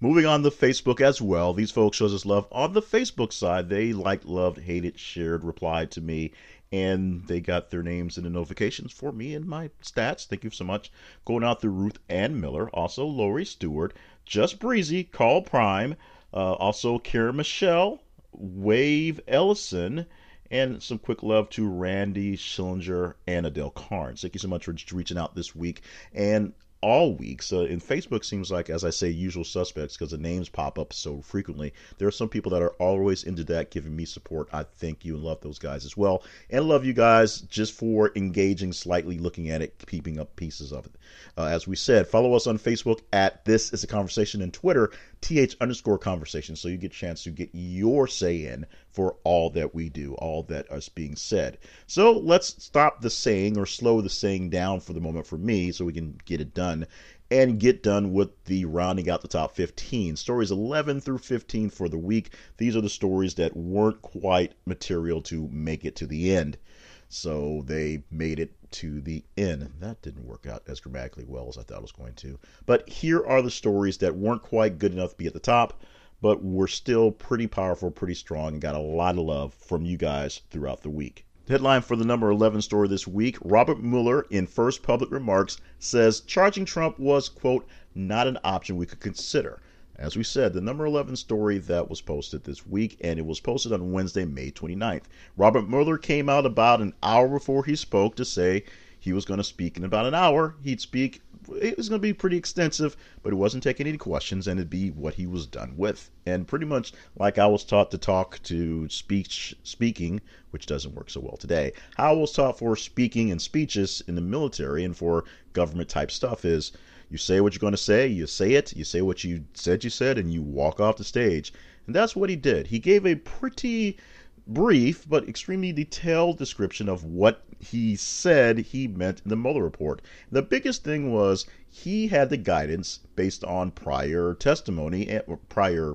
Moving on to Facebook as well. These folks shows us love on the Facebook side. They liked, loved, hated, shared, replied to me, and they got their names in the notifications for me and my stats. Thank you so much. Going out to Ruth Ann Miller, also Lori Stewart, Just Breezy, Carl Prime, uh, also Karen Michelle, Wave Ellison, and some quick love to Randy Schillinger and Adele Carnes. Thank you so much for reaching out this week. And all week. So in Facebook seems like, as I say, usual suspects because the names pop up so frequently. There are some people that are always into that, giving me support. I thank you and love those guys as well. And love you guys just for engaging slightly, looking at it, keeping up pieces of it. Uh, as we said, follow us on Facebook at This Is a Conversation and Twitter, TH underscore conversation, so you get a chance to get your say in for all that we do, all that is being said. So let's stop the saying or slow the saying down for the moment for me so we can get it done and get done with the rounding out the top 15. Stories 11 through 15 for the week. These are the stories that weren't quite material to make it to the end. So they made it to the end. That didn't work out as dramatically well as I thought it was going to. But here are the stories that weren't quite good enough to be at the top, but were still pretty powerful, pretty strong, and got a lot of love from you guys throughout the week. Headline for the number 11 story this week Robert Mueller, in first public remarks, says charging Trump was, quote, not an option we could consider as we said, the number 11 story that was posted this week, and it was posted on Wednesday, May 29th. Robert Mueller came out about an hour before he spoke to say he was going to speak in about an hour. He'd speak, it was going to be pretty extensive, but it wasn't taking any questions, and it'd be what he was done with. And pretty much like I was taught to talk to speech, speaking, which doesn't work so well today, how I was taught for speaking and speeches in the military and for government type stuff is you say what you're going to say, you say it, you say what you said you said, and you walk off the stage. And that's what he did. He gave a pretty brief but extremely detailed description of what he said he meant in the Mueller report. The biggest thing was he had the guidance based on prior testimony and prior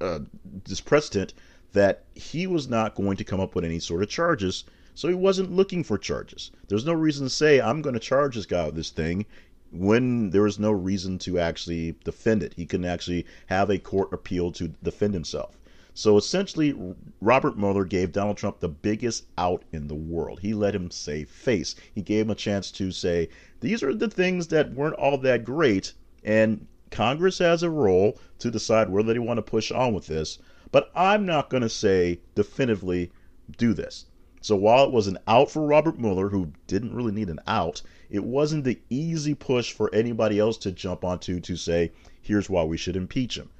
uh, this precedent that he was not going to come up with any sort of charges. So he wasn't looking for charges. There's no reason to say, I'm going to charge this guy with this thing when there was no reason to actually defend it. He couldn't actually have a court appeal to defend himself. So essentially, Robert Mueller gave Donald Trump the biggest out in the world. He let him save face. He gave him a chance to say, these are the things that weren't all that great, and Congress has a role to decide whether they want to push on with this, but I'm not going to say definitively do this. So while it was an out for Robert Mueller, who didn't really need an out, it wasn't the easy push for anybody else to jump onto to say, here's why we should impeach him.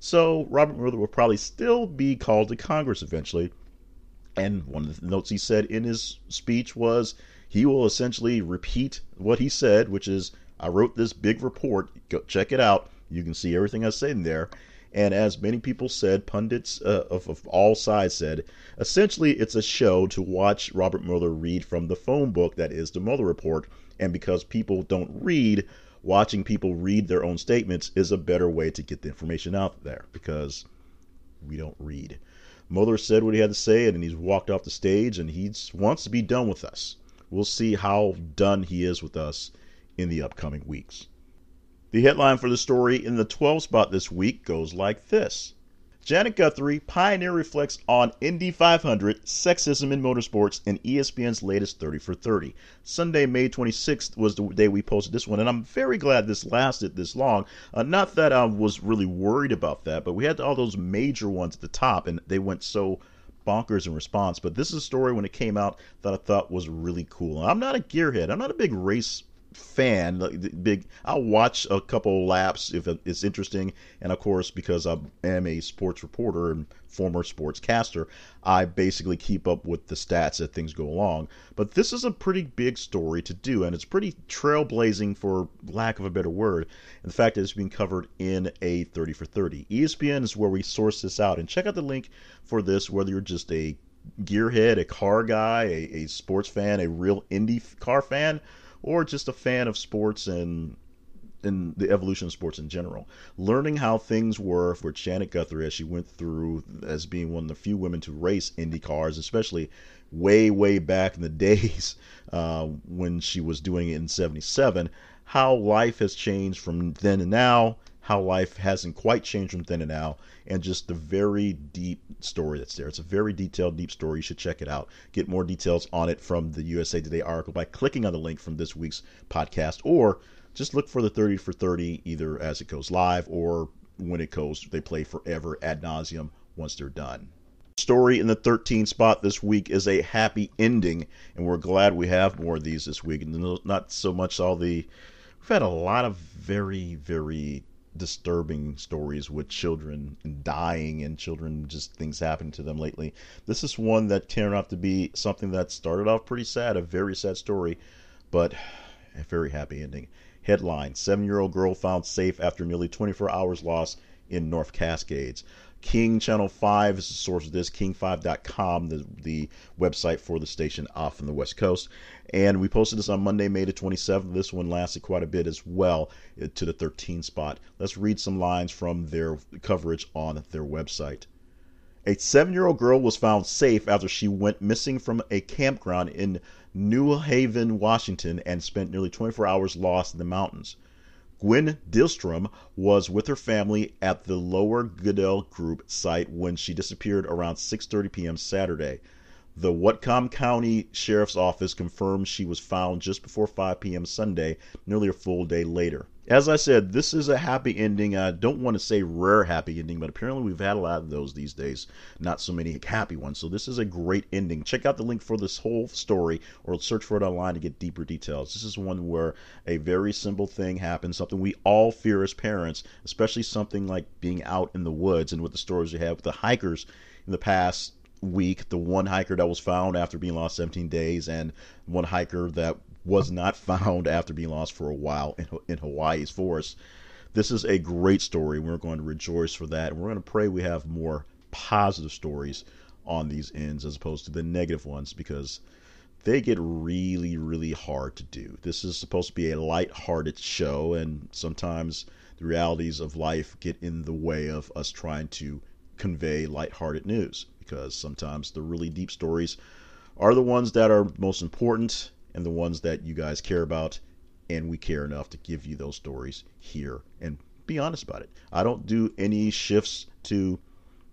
So Robert Mueller will probably still be called to Congress eventually. And one of the notes he said in his speech was he will essentially repeat what he said, which is, I wrote this big report. Go check it out. You can see everything I said in there. And as many people said, pundits uh, of, of all sides said, essentially it's a show to watch Robert Mueller read from the phone book that is the Mueller report. And because people don't read, watching people read their own statements is a better way to get the information out there because we don't read. Mueller said what he had to say, and he's walked off the stage, and he wants to be done with us. We'll see how done he is with us in the upcoming weeks. The headline for the story in the 12 spot this week goes like this Janet Guthrie, Pioneer reflects on Indy 500, sexism in motorsports, and ESPN's latest 30 for 30. Sunday, May 26th was the day we posted this one, and I'm very glad this lasted this long. Uh, not that I was really worried about that, but we had all those major ones at the top, and they went so bonkers in response. But this is a story when it came out that I thought was really cool. I'm not a gearhead. I'm not a big race fan, big. I'll watch a couple laps if it's interesting, and of course, because I am a sports reporter and former sportscaster, I basically keep up with the stats as things go along. But this is a pretty big story to do, and it's pretty trailblazing, for lack of a better word. And the fact that it's being covered in a 30 for 30. ESPN is where we source this out, and check out the link for this, whether you're just a gearhead, a car guy, a, a sports fan, a real indie car fan or just a fan of sports and in the evolution of sports in general. Learning how things were for Janet Guthrie as she went through as being one of the few women to race Indy cars, especially way, way back in the days uh, when she was doing it in 77, how life has changed from then and now, how life hasn't quite changed from then and now, and just the very deep story that's there. It's a very detailed, deep story. You should check it out. Get more details on it from the USA Today article by clicking on the link from this week's podcast, or just look for the 30 for 30 either as it goes live or when it goes, they play forever ad nauseum once they're done. Story in the 13 spot this week is a happy ending, and we're glad we have more of these this week. And not so much all the. We've had a lot of very, very disturbing stories with children dying and children just things happening to them lately. This is one that turned out to be something that started off pretty sad, a very sad story, but a very happy ending. Headline Seven year old girl found safe after nearly 24 hours lost in North Cascades. King Channel 5 is the source of this, king5.com, the, the website for the station off on the West Coast. And we posted this on Monday, May the 27th. This one lasted quite a bit as well uh, to the 13 spot. Let's read some lines from their coverage on their website. A seven year old girl was found safe after she went missing from a campground in Newhalem, Washington, and spent nearly 24 hours lost in the mountains. Gwen Dillstrom was with her family at the Lower Goodell Group site when she disappeared around 6:30 p.m. Saturday. The Whatcom County Sheriff's Office confirmed she was found just before 5 p.m. Sunday, nearly a full day later. As I said, this is a happy ending. I don't want to say rare happy ending, but apparently we've had a lot of those these days. Not so many happy ones. So this is a great ending. Check out the link for this whole story or search for it online to get deeper details. This is one where a very simple thing happens, something we all fear as parents, especially something like being out in the woods and with the stories we have with the hikers in the past week, the one hiker that was found after being lost 17 days, and one hiker that was not found after being lost for a while in, in Hawaii's forest. This is a great story. We're going to rejoice for that. And we're going to pray we have more positive stories on these ends as opposed to the negative ones because they get really, really hard to do. This is supposed to be a light-hearted show, and sometimes the realities of life get in the way of us trying to convey light-hearted news because sometimes the really deep stories are the ones that are most important and the ones that you guys care about. And we care enough to give you those stories here and be honest about it. I don't do any shifts to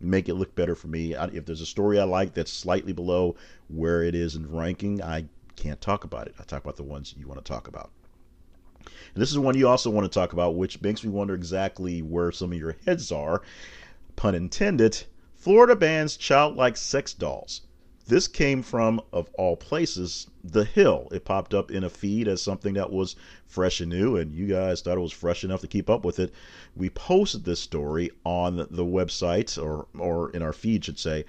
make it look better for me. if there's a story I like that's slightly below where it is in ranking, I can't talk about it. I talk about the ones you want to talk about. And this is one you also want to talk about, which makes me wonder exactly where some of your heads are. Pun intended. Florida bans childlike sex dolls. This came from, of all places, The Hill. It popped up in a feed as something that was fresh and new, and you guys thought it was fresh enough to keep up with it. We posted this story on the website, or, or in our feed, should say,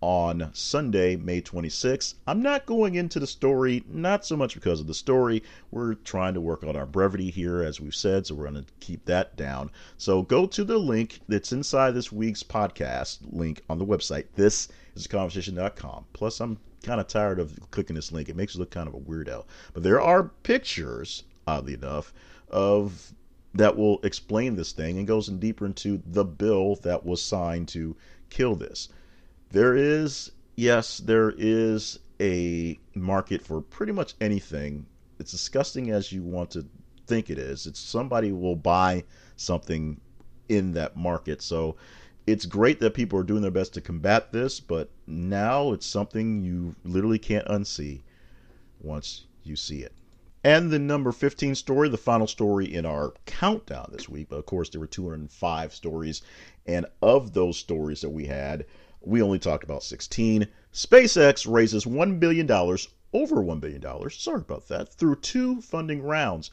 on Sunday, May 26th. I'm not going into the story, not so much because of the story. We're trying to work on our brevity here, as we've said, so we're going to keep that down. So go to the link that's inside this week's podcast link on the website. This is conversation.com. Plus, I'm kind of tired of clicking this link. It makes you look kind of a weirdo. But there are pictures, oddly enough, of that will explain this thing and goes in deeper into the bill that was signed to kill this. There is, yes, there is a market for pretty much anything. It's disgusting as you want to think it is. It's somebody will buy something in that market. So it's great that people are doing their best to combat this, but now it's something you literally can't unsee once you see it. And the number 15 story, the final story in our countdown this week. But of course, there were 205 stories. And of those stories that we had, we only talked about 16. SpaceX raises $1 billion, over $1 billion, sorry about that, through two funding rounds.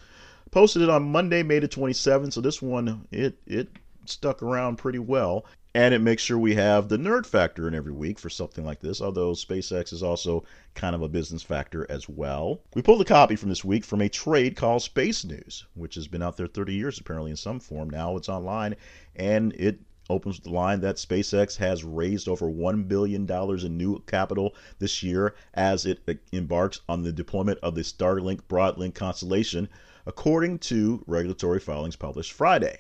Posted it on Monday, May the 27th. So this one, it, it stuck around pretty well. And it makes sure we have the nerd factor in every week for something like this, although SpaceX is also kind of a business factor as well. We pulled a copy from this week from a trade called Space News, which has been out there 30 years apparently in some form. Now it's online, and it opens with the line that SpaceX has raised over $1 billion in new capital this year as it embarks on the deployment of the Starlink Broadlink constellation, according to regulatory filings published Friday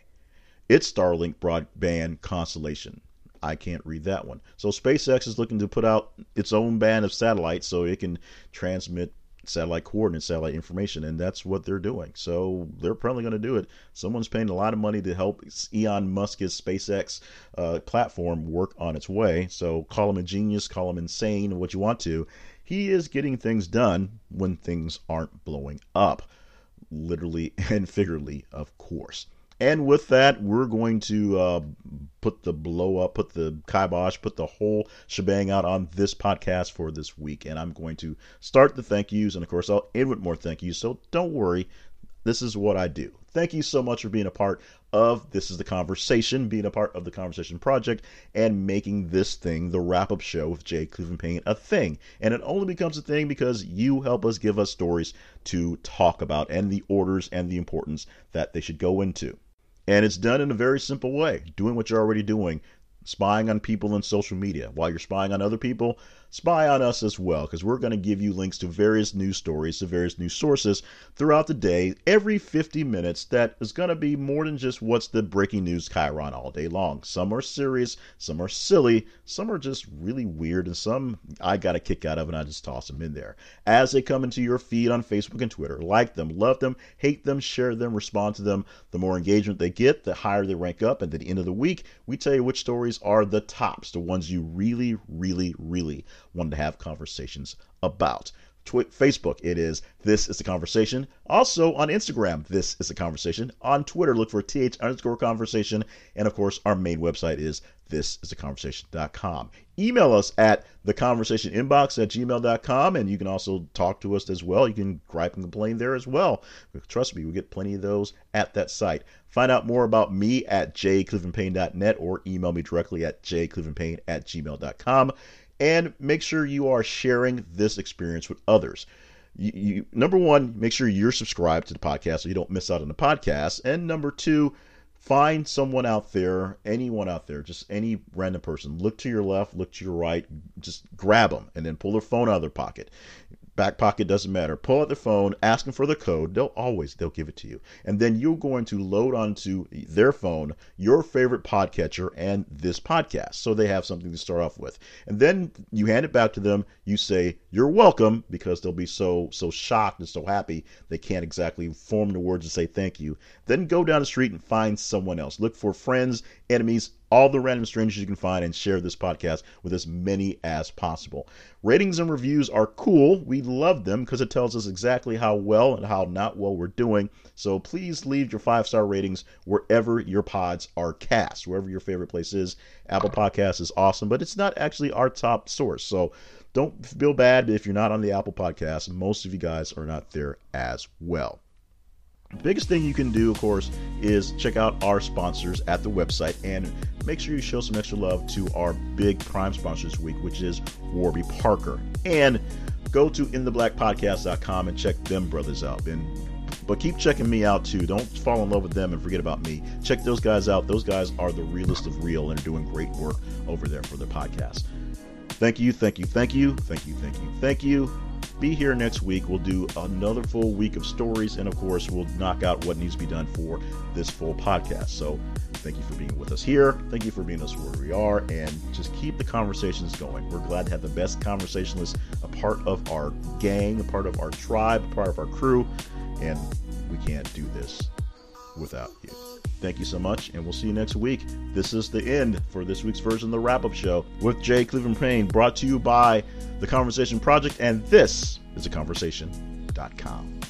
its Starlink broadband constellation. I can't read that one. So SpaceX is looking to put out its own band of satellites so it can transmit satellite coordinates, satellite information, and that's what they're doing. So they're probably going to do it. Someone's paying a lot of money to help Elon Musk's SpaceX uh, platform work on its way. So call him a genius, call him insane, what you want to. He is getting things done when things aren't blowing up, literally and figuratively, of course. And with that, we're going to uh, put the blow up, put the kibosh, put the whole shebang out on this podcast for this week. And I'm going to start the thank yous. And of course, I'll end with more thank yous. So don't worry. This is what I do. Thank you so much for being a part of This is the Conversation, being a part of the Conversation Project, and making this thing, the wrap up show with J. Cleveland Payne, a thing. And it only becomes a thing because you help us give us stories to talk about and the orders and the importance that they should go into. And it's done in a very simple way, doing what you're already doing, spying on people in social media. While you're spying on other people, spy on us as well, because we're going to give you links to various news stories, to various news sources throughout the day, every 50 minutes. That is going to be more than just what's the breaking news chyron all day long. Some are serious, some are silly, some are just really weird, and some I got a kick out of, and I just toss them in there. As they come into your feed on Facebook and Twitter, like them, love them, hate them, share them, respond to them. The more engagement they get, the higher they rank up. And at the end of the week, we tell you which stories are the tops, the ones you really, really, really wanted to have conversations about. Twi- Facebook, it is This is the Conversation. Also on Instagram, This is the Conversation. On Twitter, look for TH underscore conversation. And of course, our main website is thisistheconversation.com. Email us at theconversationinbox at gmail.com, and you can also talk to us as well. You can gripe and complain there as well. Trust me, we get plenty of those at that site. Find out more about me at jclevelandpayne.net or email me directly at jclevelandpayne at gmail.com and make sure you are sharing this experience with others. You, you, number one, make sure you're subscribed to the podcast so you don't miss out on the podcast. And number two, find someone out there, anyone out there, just any random person. Look to your left, look to your right, just grab them, and then pull their phone out of their pocket back pocket doesn't matter. Pull out the phone ask them for the code. They'll always they'll give it to you. And then you're going to load onto their phone your favorite podcatcher and this podcast. So they have something to start off with. And then you hand it back to them. You say you're welcome because they'll be so so shocked and so happy they can't exactly form the words to say thank you. Then go down the street and find someone else. Look for friends enemies all the random strangers you can find and share this podcast with as many as possible. Ratings and reviews are cool. We love them because it tells us exactly how well and how not well we're doing. So please leave your five star ratings wherever your pods are cast, wherever your favorite place is. Apple Podcasts is awesome, but it's not actually our top source. So don't feel bad if you're not on the Apple Podcast. Most of you guys are not there as well. Biggest thing you can do, of course, is check out our sponsors at the website and make sure you show some extra love to our big prime sponsor this week, which is Warby Parker. And go to intheblackpodcast.com and check them brothers out. And but keep checking me out too. Don't fall in love with them and forget about me. Check those guys out. Those guys are the realest of real and are doing great work over there for their podcast. Thank you, thank you, thank you, thank you, thank you, thank you. Be here next week. We'll do another full week of stories, and of course, we'll knock out what needs to be done for this full podcast. So, thank you for being with us here. Thank you for being us where we are, and just keep the conversations going. We're glad to have the best conversationalists, a part of our gang, a part of our tribe, a part of our crew, and we can't do this without you. Thank you so much, and we'll see you next week. This is the end for this week's version of the wrap up show with J. Cleveland Payne, brought to you by The Conversation Project, and this is theconversation.com.